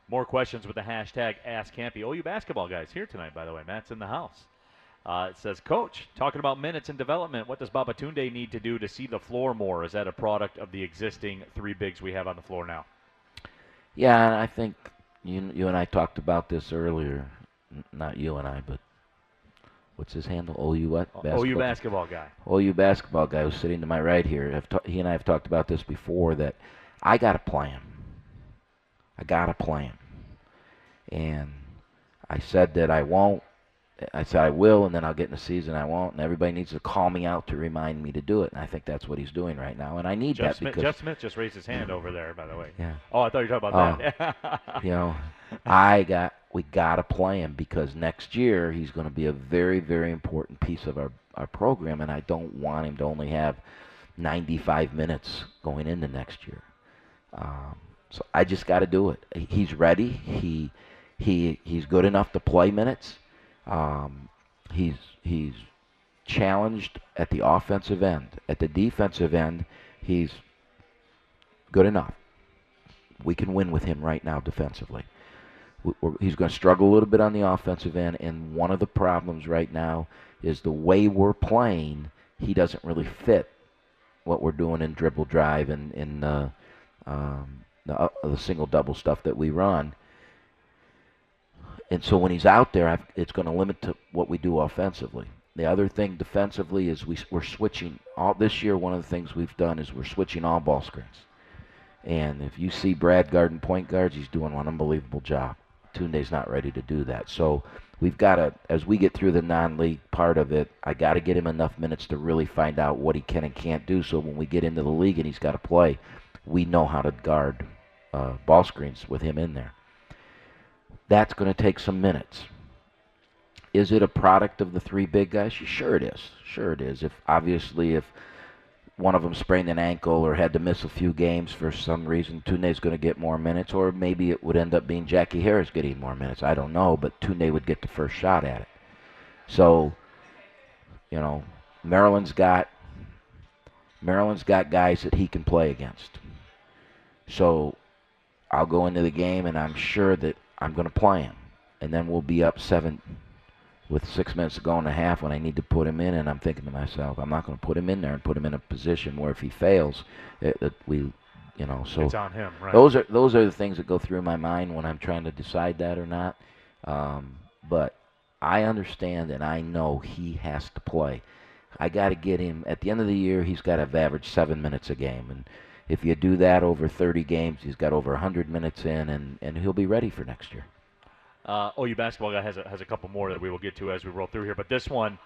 More questions with the hashtag Ask Kampe. OU basketball guys here tonight, by the way. Matt's in the house. Uh, it says, Coach, talking about minutes and development, what does Babatunde need to do to see the floor more? Is that a product of the existing three bigs we have on the floor now? Yeah, and I think you you and I talked about this earlier. N- not you and I, but what's his handle? OU what? OU basketball guy. OU basketball guy who's sitting to my right here. He and I have talked about this before. That I got a plan. I got a plan, and I said that I won't. I said I will, and then I'll get in the season I won't, and everybody needs to call me out to remind me to do it, and I think that's what he's doing right now, and I need Jeff that Smith, because Jeff Smith just raised his hand over there, by the way. Yeah. Oh, I thought you were talking about oh. that. you know, I got we got to play him because next year he's going to be a very very important piece of our our program, and I don't want him to only have 95 minutes going into next year. Um, so I just got to do it. He's ready. He he he's good enough to play minutes. Um, he's he's challenged at the offensive end. At the defensive end, he's good enough. We can win with him right now defensively. He's going to struggle a little bit on the offensive end, and one of the problems right now is the way we're playing. He doesn't really fit what we're doing in dribble drive and in uh, um, the, uh, the single double stuff that we run. And so when he's out there, I've, it's going to limit to what we do offensively. The other thing defensively is we, we're switching all this year. One of the things we've done is we're switching all ball screens. And if you see Brad Garden point guards, he's doing an unbelievable job. Tunde's not ready to do that. So we've got to, as we get through the non-league part of it, I got to get him enough minutes to really find out what he can and can't do. So when we get into the league and he's got to play, we know how to guard uh, ball screens with him in there. That's going to take some minutes. Is it a product of the three big guys? Sure it is. Sure it is. If obviously if one of them sprained an ankle or had to miss a few games for some reason, Tunde's going to get more minutes, or maybe it would end up being Jackie Harris getting more minutes. I don't know, but Tunde would get the first shot at it. So, you know, Maryland's got Maryland's got guys that he can play against. So, I'll go into the game and I'm sure that I'm going to play him, and then we'll be up seven with six minutes to go and a half when I need to put him in, and I'm thinking to myself, I'm not going to put him in there and put him in a position where if he fails, it, that we, you know, so It's on him, right. those are those are the things that go through my mind when I'm trying to decide that or not. Um, but I understand and I know he has to play. I got to get him at the end of the year. He's got to have averaged seven minutes a game, and if you do that over 30 games, he's got over 100 minutes in, and and he'll be ready for next year. Uh, OU basketball guy has a, has a couple more that we will get to as we roll through here. But this one,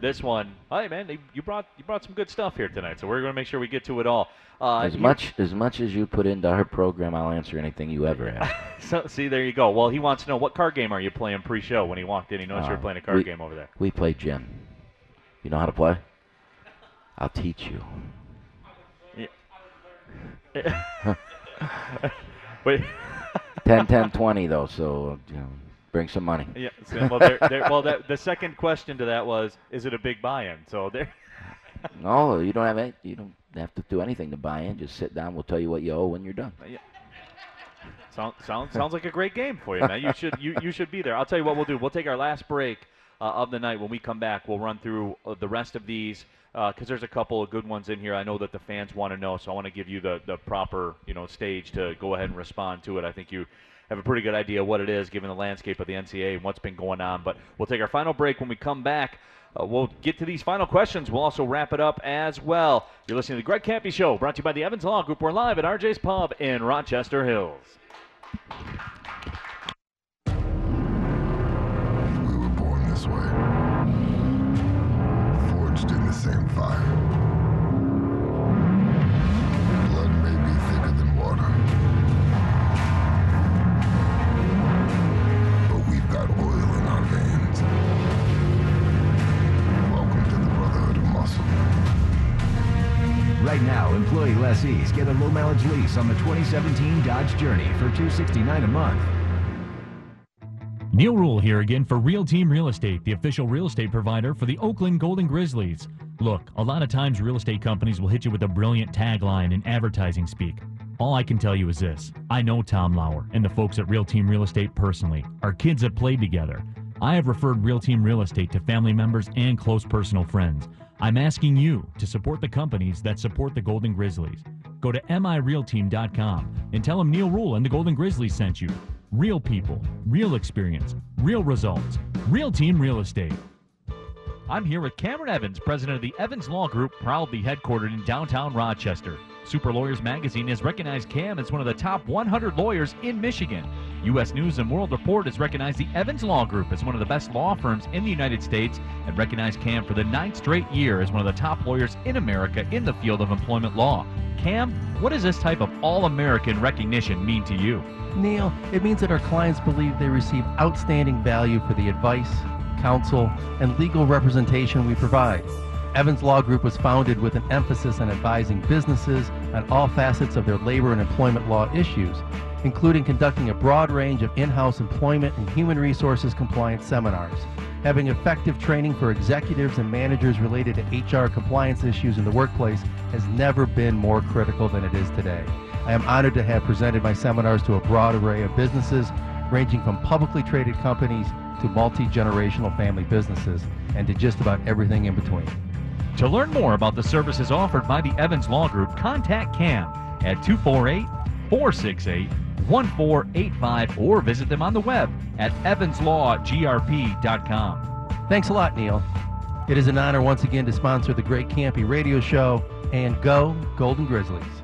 this one, hey man, you- you brought you brought some good stuff here tonight. So we're going to make sure we get to it all. Uh, as much as much as you put into our program, I'll answer anything you ever ask. So, see, there you go. Well, he wants to know what card game are you playing pre-show when he walked in. He noticed you were Uh, playing a card we- game over there. We play gin. You know how to play? I'll teach you. Wait. 10, 10, 20 though, so you know, bring some money. Yeah. So, well, there, there, well that, the second question to that was, is it a big buy-in? So there. No, you don't have any, you don't have to do anything to buy in. Just sit down. We'll tell you what you owe when you're done. Yeah. Sound, sound, sounds like a great game for you, man. You should you, you should be there. I'll tell you what we'll do. We'll take our last break uh, of the night. When we come back, we'll run through uh, the rest of these because there's a couple of good ones in here. I know that the fans want to know, so I want to give you the, the proper you know stage to go ahead and respond to it. I think you have a pretty good idea what it is, given the landscape of the NCAA and what's been going on. But we'll take our final break. When we come back, uh, we'll get to these final questions. We'll also wrap it up as well. You're listening to the Greg Kampe Show, brought to you by the Evans Law Group. We're live at RJ's Pub in Rochester Hills. Lessees get a low mileage lease on the 2017 Dodge Journey for 269 a month. Neil Ruhl here again for Real Team Real Estate, the official real estate provider for the Oakland Golden Grizzlies. Look, a lot of times real estate companies will hit you with a brilliant tagline in advertising speak. All I can tell you is this I know Tom Lauer and the folks at Real Team Real Estate personally. Our kids have played together. I have referred Real Team Real Estate to family members and close personal friends. I'm asking you to support the companies that support the Golden Grizzlies. Go to mirealteam.com and tell them Neil Ruhl and the Golden Grizzlies sent you. Real people, real experience, real results. Real Team Real Estate. I'm here with Cameron Evans, president of the Evans Law Group, proudly headquartered in downtown Rochester. Super Lawyers Magazine has recognized Cam as one of the top 100 lawyers in Michigan. U.S. News and World Report has recognized the Evans Law Group as one of the best law firms in the United States and recognized Cam for the ninth straight year as one of the top lawyers in America in the field of employment law. Cam, what does this type of all American recognition mean to you? Neil, it means that our clients believe they receive outstanding value for the advice, counsel, and legal representation we provide. Evans Law Group was founded with an emphasis on advising businesses on all facets of their labor and employment law issues, including conducting a broad range of in-house employment and human resources compliance seminars, having effective training for executives and managers related to HR compliance issues in the workplace has never been more critical than it is today. I am honored to have presented my seminars to a broad array of businesses, ranging from publicly traded companies to multi generational family businesses, and to just about everything in between. To learn more about the services offered by the Evans Law Group, contact Cam at 248 468 1485 or visit them on the web at evanslawgrp.com. Thanks a lot, Neil. It is an honor once again to sponsor the Great Kampe Radio Show and go Golden Grizzlies.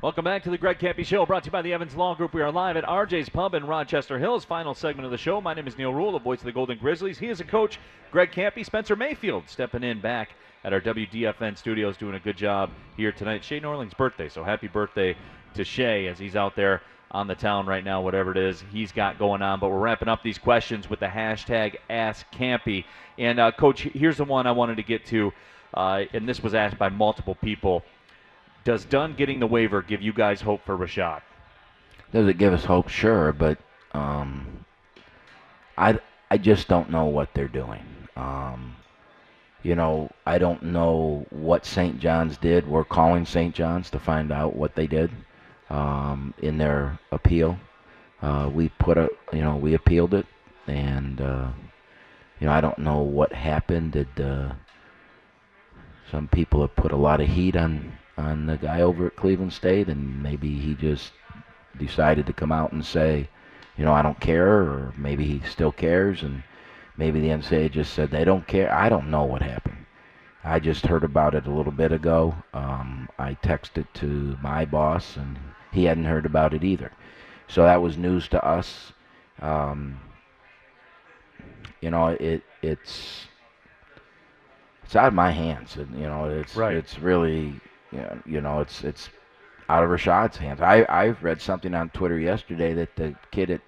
Welcome back to the Greg Kampe Show, brought to you by the Evans Law Group. We are live at RJ's Pub in Rochester Hills. Final segment of the show. My name is Neil Ruhl, the voice of the Golden Grizzlies. He is a coach, Greg Kampe. Spencer Mayfield stepping in back at our WDFN studios, doing a good job here tonight. Shay Norling's birthday, so happy birthday to Shay as he's out there on the town right now, whatever it is he's got going on. But we're wrapping up these questions with the hashtag AskKampe. And, uh, Coach, here's the one I wanted to get to, uh, and this was asked by multiple people. Does Dunn getting the waiver give you guys hope for Rashad? Does it give us hope? Sure, but um, I I just don't know what they're doing. Um, you know, I don't know what St. John's did. We're calling St. John's to find out what they did um, in their appeal. Uh, we put a, you know, we appealed it, and uh, you know, I don't know what happened. Did uh, some people have put a lot of heat on on the guy over at Cleveland State, and maybe he just decided to come out and say, you know, I don't care, or maybe he still cares, and maybe the NCAA just said they don't care. I don't know what happened. I just heard about it a little bit ago. Um, I texted to my boss, and he hadn't heard about it either. So that was news to us. Um, you know, it it's it's out of my hands. And, you know, it's Right. it's really know, you know it's it's out of Rashad's hands. I I read something on Twitter yesterday that the kid at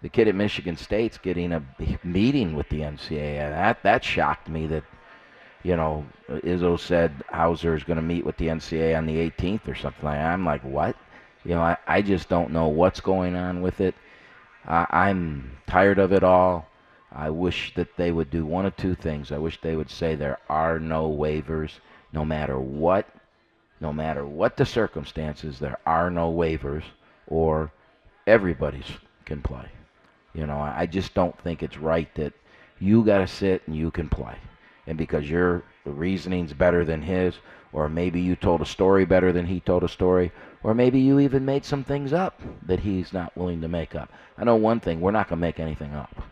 the kid at Michigan State's getting a meeting with the NCAA. That that shocked me that you know Izzo said Hauser is going to meet with the NCAA on the 18th or something like that. I'm like, what? You know, I, I just don't know what's going on with it. I, I'm tired of it all. I wish that they would do one of two things. I wish they would say there are no waivers, no matter what, no matter what the circumstances, there are no waivers, or everybody's can play. You know, I just don't think it's right that you got to sit and you can play, and because your reasoning's better than his, or maybe you told a story better than he told a story, or maybe you even made some things up that he's not willing to make up. I know one thing: we're not going to make anything up.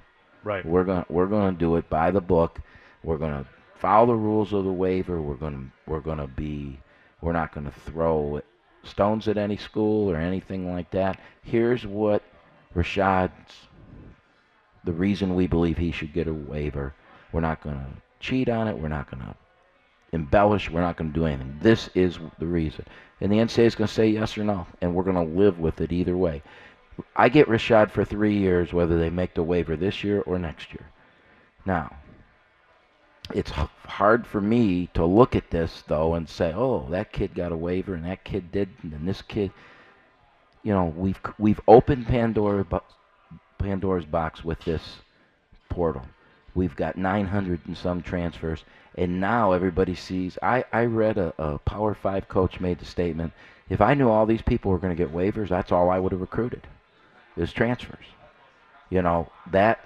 Right. We're going we're going to do it by the book. We're going to follow the rules of the waiver. We're going to we're going to be we're not going to throw stones at any school or anything like that. Here's what Rashad's the reason we believe he should get a waiver. We're not going to cheat on it. We're not going to embellish. We're not going to do anything. This is the reason. And the NCAA is going to say yes or no, and we're going to live with it either way. I get Rashad for three years, whether they make the waiver this year or next year. Now, it's hard for me to look at this though and say, "Oh, that kid got a waiver, and that kid did, and this kid." You know, we've we've opened Pandora Pandora's box with this portal. We've got 900 and some transfers, and now everybody sees. I I read a, a Power Five coach made the statement: if I knew all these people were going to get waivers, that's all I would have recruited, is transfers. You know that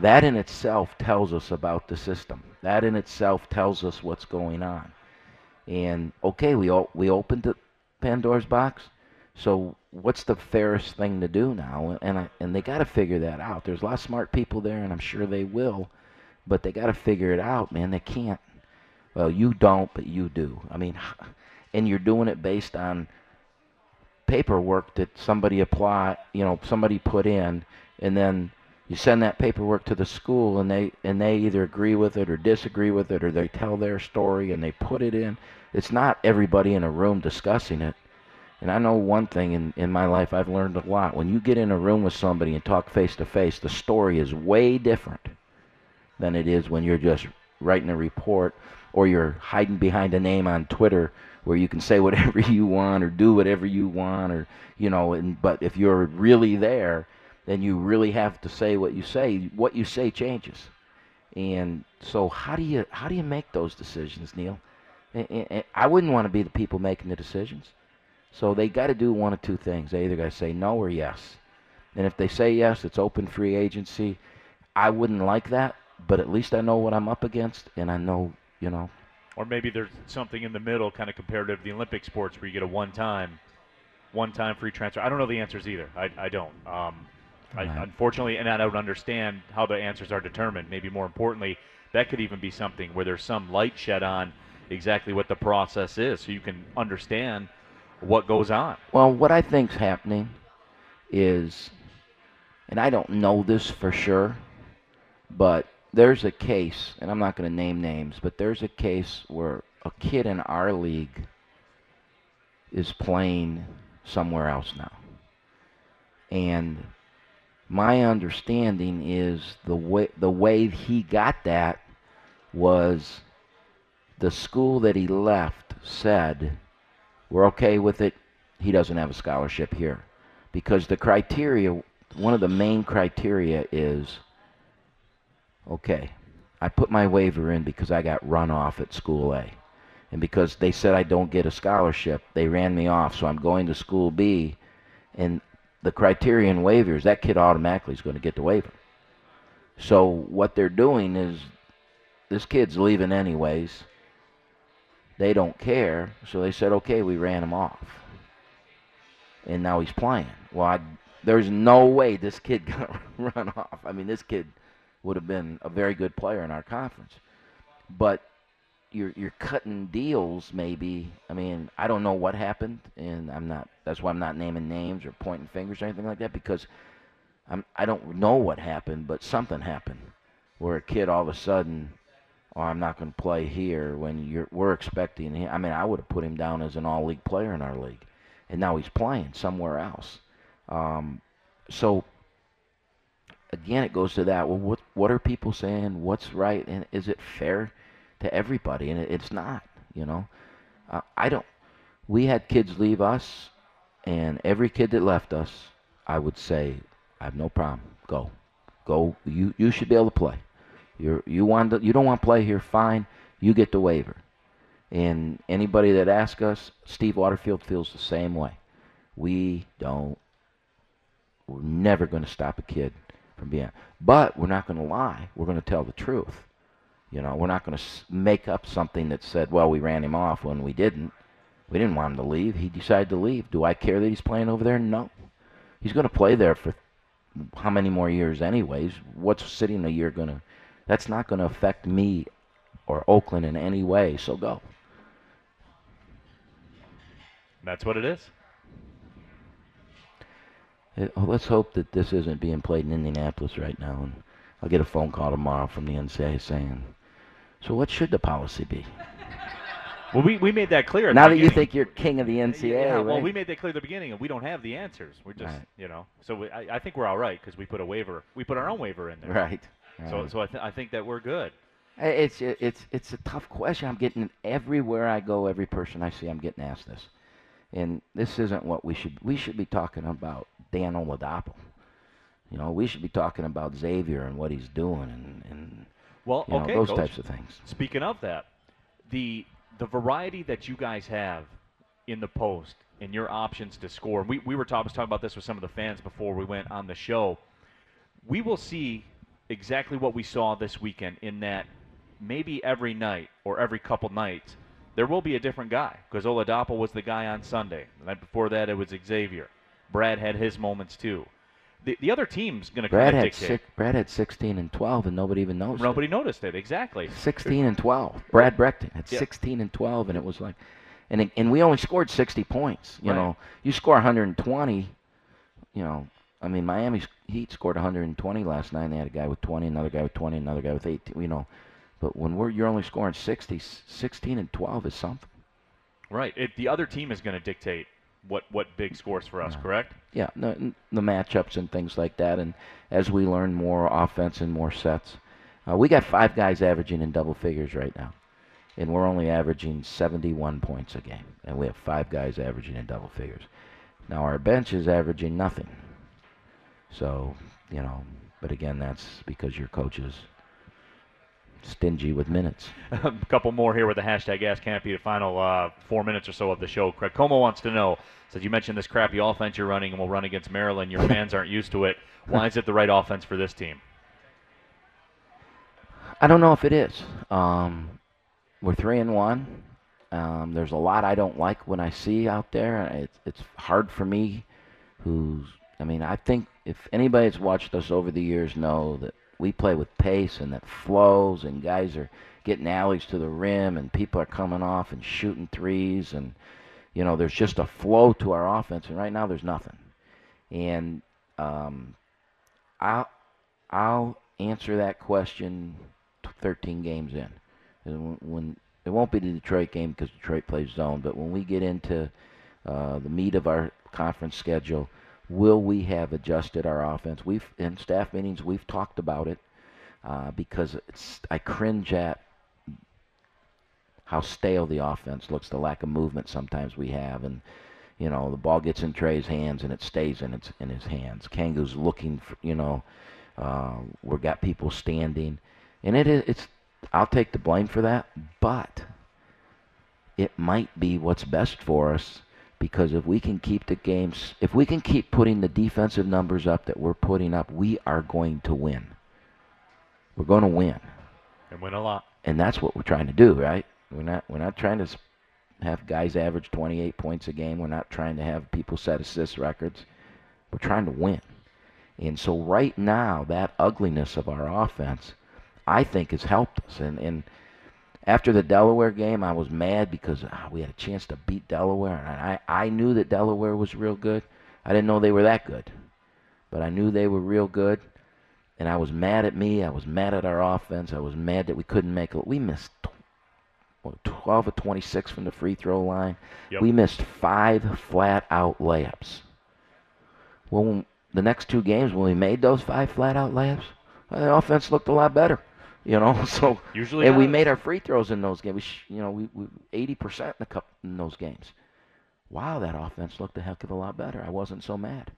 that in itself tells us about the system. That in itself tells us what's going on. And okay, we o- we opened the Pandora's box. So what's the fairest thing to do now? And I, and they got to figure that out. There's a lot of smart people there, and I'm sure they will, but they got to figure it out, man. They can't. Well, you don't, but you do. I mean, and you're doing it based on paperwork that somebody apply, you know, somebody put in, and then you send that paperwork to the school, and they and they either agree with it or disagree with it, or they tell their story and they put it in. It's not everybody in a room discussing it. And I know one thing in, in my life I've learned a lot. When you get in a room with somebody and talk face to face, the story is way different than it is when you're just writing a report or you're hiding behind a name on Twitter where you can say whatever you want or do whatever you want or you know and but if you're really there then you really have to say what you say what you say changes and so how do you how do you make those decisions neil And- and- I wouldn't want to be the people making the decisions So they got to do one of two things. They either got to say no or yes. And if they say yes, it's open free agency. I wouldn't like that, but at least I know what I'm up against, and I know, you know, Or maybe there's something in the middle, kind of comparative to the Olympic sports, where you get a one-time, one-time free transfer. I don't know the answers either. I, I don't. Um, I, unfortunately, and I don't understand how the answers are determined. Maybe more importantly, that could even be something where there's some light shed on exactly what the process is, so you can understand what goes on. Well, what I think's happening is, and I don't know this for sure, but there's a case, and I'm not going to name names, but there's a case where a kid in our league is playing somewhere else now. And my understanding is the way the way he got that was the school that he left said we're okay with it. He doesn't have a scholarship here. Because the criteria, one of the main criteria is okay, I put my waiver in because I got run off at school A. And because they said I don't get a scholarship, they ran me off. So I'm going to school B. And the criterion waivers, that kid automatically is going to get the waiver. So what they're doing is this kid's leaving anyways. They don't care, so they said, okay, we ran him off. And now he's playing. Well, I, there's no way this kid got run off. I mean, this kid would have been a very good player in our conference. But you're you're cutting deals maybe. I mean, I don't know what happened and I'm not that's why I'm not naming names or pointing fingers or anything like that because I'm I don't know what happened, but something happened where a kid all of a sudden oh, I'm not going to play here when you're we're expecting him. I mean, I would have put him down as an all-league player in our league, and now he's playing somewhere else. Um, so again, it goes to that. Well, what what are people saying? What's right, and is it fair to everybody? And it, it's not. You know, uh, I don't. We had kids leave us, and every kid that left us, I would say, I have no problem. Go, go. You you should be able to play. You're, you want to, you don't want to play here, fine. You get the waiver. And anybody that asks us, Steve Waterfield feels the same way. We don't. We're never going to stop a kid from being. But we're not going to lie. We're going to tell the truth. You know, we're not going to make up something that said, "Well, we ran him off when we didn't. We didn't want him to leave. He decided to leave. Do I care that he's playing over there? No. He's going to play there for how many more years, anyways? What's sitting a year going to? That's not going to affect me or Oakland in any way. So go. That's what it is. Uh, oh, let's hope that this isn't being played in Indianapolis right now. And I'll get a phone call tomorrow from the NCAA saying, "So what should the policy be?" Well, we, we made that clear. At now the that you beginning. think you're king of the NCAA, Yeah, well, right? we made that clear at the beginning, and we don't have the answers. We're just, Right. you know, so we, I, I think we're all right because we put a waiver, we put our own waiver in there. Right. So, right. so I, th- I think that we're good. It's it's it's a tough question. I'm getting everywhere I go. Every person I see, I'm getting asked this, and this isn't what we should. We should be talking about Dan Oladapo. You know, we should be talking about Xavier and what he's doing, and, and Well, you know, okay, those Coach. types of things. Speaking of that, the the variety that you guys have in the post and your options to score. We we were talking was talking about this with some of the fans before we went on the show. We will see exactly what we saw this weekend in that maybe every night or every couple nights there will be a different guy because Oladapo was the guy on Sunday. The night before that it was Xavier. Brad had his moments too. The, the other team's going to Brad had dictate. six, Brad had 16 and 12, and nobody even noticed. Nobody noticed it exactly. 16 and 12. Brad Brechting had Yeah. 16 and 12, and it was like, and it, and we only scored 60 points. You Right. know, you score 120. You know, I mean, Miami Heat scored 120 last night. and They had a guy with 20, another guy with 20, another guy with 18. You know, but when we're you're only scoring 60, 16 and 12 is something. Right. It, the other team is going to dictate what what big scores for us, correct? Yeah, the, the matchups and things like that. And as we learn more offense and more sets, uh, we got five guys averaging in double figures right now, and we're only averaging 71 points a game, and we have five guys averaging in double figures. Now our bench is averaging nothing. So you know, but again, that's because your coaches stingy with minutes. a couple more here with the hashtag Ask Kampe, the final uh, four minutes or so of the show. Craig Como wants to know, says you mentioned this crappy offense you're running and will run against Maryland. Your fans aren't used to it. Why is it the right offense for this team? I don't know if it is. Um, we're three and one. Um, there's a lot I don't like when I see out there. It's it's hard for me. Who's I mean I think if anybody that's watched us over the years know that we play with pace and that flows and guys are getting alleys to the rim and people are coming off and shooting threes and you know there's just a flow to our offense and right now there's nothing. And um, I'll I'll answer that question 13 games in. And when it won't be the Detroit game because Detroit plays zone, but when we get into uh, the meat of our conference schedule, will we have adjusted our offense? We've in staff meetings we've talked about it uh, because I cringe at how stale the offense looks, the lack of movement sometimes we have, and you know the ball gets in Trey's hands and it stays in its in his hands. Kangu's looking, for, you know, uh, we've got people standing, and it is it's I'll take the blame for that, but it might be what's best for us because if we can keep the games, if we can keep putting the defensive numbers up that we're putting up, we are going to win. We're going to win. And win a lot. And that's what we're trying to do, right? We're not we're not trying to have guys average 28 points a game. We're not trying to have people set assist records. We're trying to win. And so right now, that ugliness of our offense I think has helped us. And, and after the Delaware game, I was mad because ah, we had a chance to beat Delaware. And I, I knew that Delaware was real good. I didn't know they were that good. But I knew they were real good. And I was mad at me. I was mad at our offense. I was mad that we couldn't make it. We missed what, 12 of 26 from the free throw line. Yep. We missed five flat out layups. Well, the next two games, when we made those five flat out layups, the offense looked a lot better. You know, so Usually and we made our free throws in those games. We, you know, we eighty percent in the cup in those games. Wow, that offense looked a heck of a lot better. I wasn't so mad.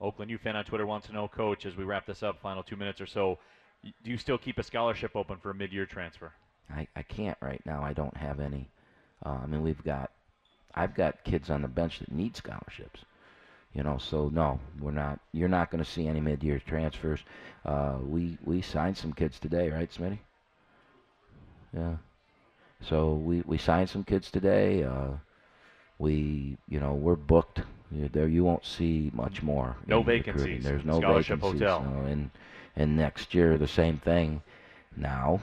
Oakland U fan on Twitter wants to know, Coach, as we wrap this up, final two minutes or so, do you still keep a scholarship open for a mid-year transfer? I, I can't right now. I don't have any. Uh, I mean, we've got, I've got kids on the bench that need scholarships. You know, so no, we're not. You're not going to see any mid-year transfers. Uh, we we signed some kids today, right, Smitty? Yeah. So we we signed some kids today. Uh, we you know we're booked. You- There you won't see much more. No in recruiting. vacancies. There's no Scholarship vacancies. hotel. no, and and next year the same thing. Now,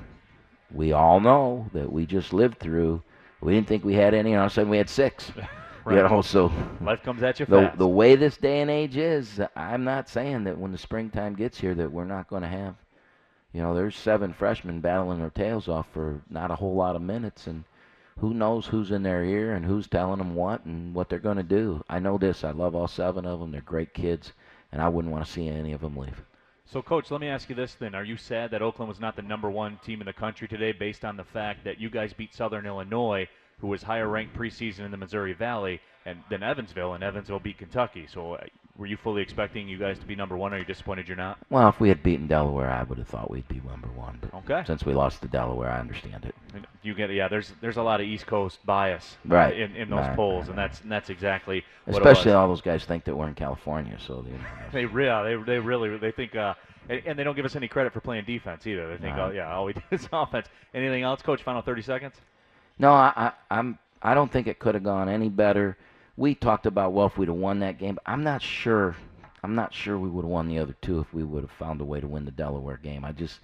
we all know that we just lived through. We didn't think we had any, and all of a sudden we had six. Right. You know, so Life comes at you the fast. the way this day and age is, I'm not saying that when the springtime gets here that we're not going to have. You know, there's seven freshmen battling their tails off for not a whole lot of minutes, and who knows who's in their ear and who's telling them what and what they're going to do. I know this. I love all seven of them. They're great kids, and I wouldn't want to see any of them leave. So, Coach, let me ask you this then. Are you sad that Oakland was not the number one team in the country today based on the fact that you guys beat Southern Illinois, who was higher ranked preseason in the Missouri Valley, and than Evansville, and Evansville beat Kentucky? So, uh, were you fully expecting you guys to be number one, or are you disappointed you're not? Well, if we had beaten Delaware, I would have thought we'd be number one. But Okay. since we lost to Delaware, I understand it. You get yeah. There's there's a lot of East Coast bias uh, Right. in, in those Right, polls, right, and that's and that's exactly what Especially it was. all those guys think that we're in California, so they, They really, they, they really, they think, uh, and, and they don't give us any credit for playing defense either. They think, Right. oh yeah, all we do is offense. Anything else, Coach? Final 30 seconds. No, I, I, I'm. I don't think it could have gone any better. We talked about well, if we'd have won that game, but I'm not sure. I'm not sure we would have won the other two if we would have found a way to win the Delaware game. I just,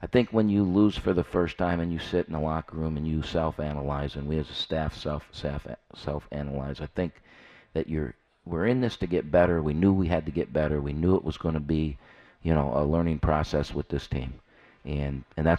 I think when you lose for the first time and you sit in the locker room and you self-analyze, and we as a staff self self self-analyze, I think that you're we're in this to get better. We knew we had to get better. We knew it was going to be, you know, a learning process with this team, and and that's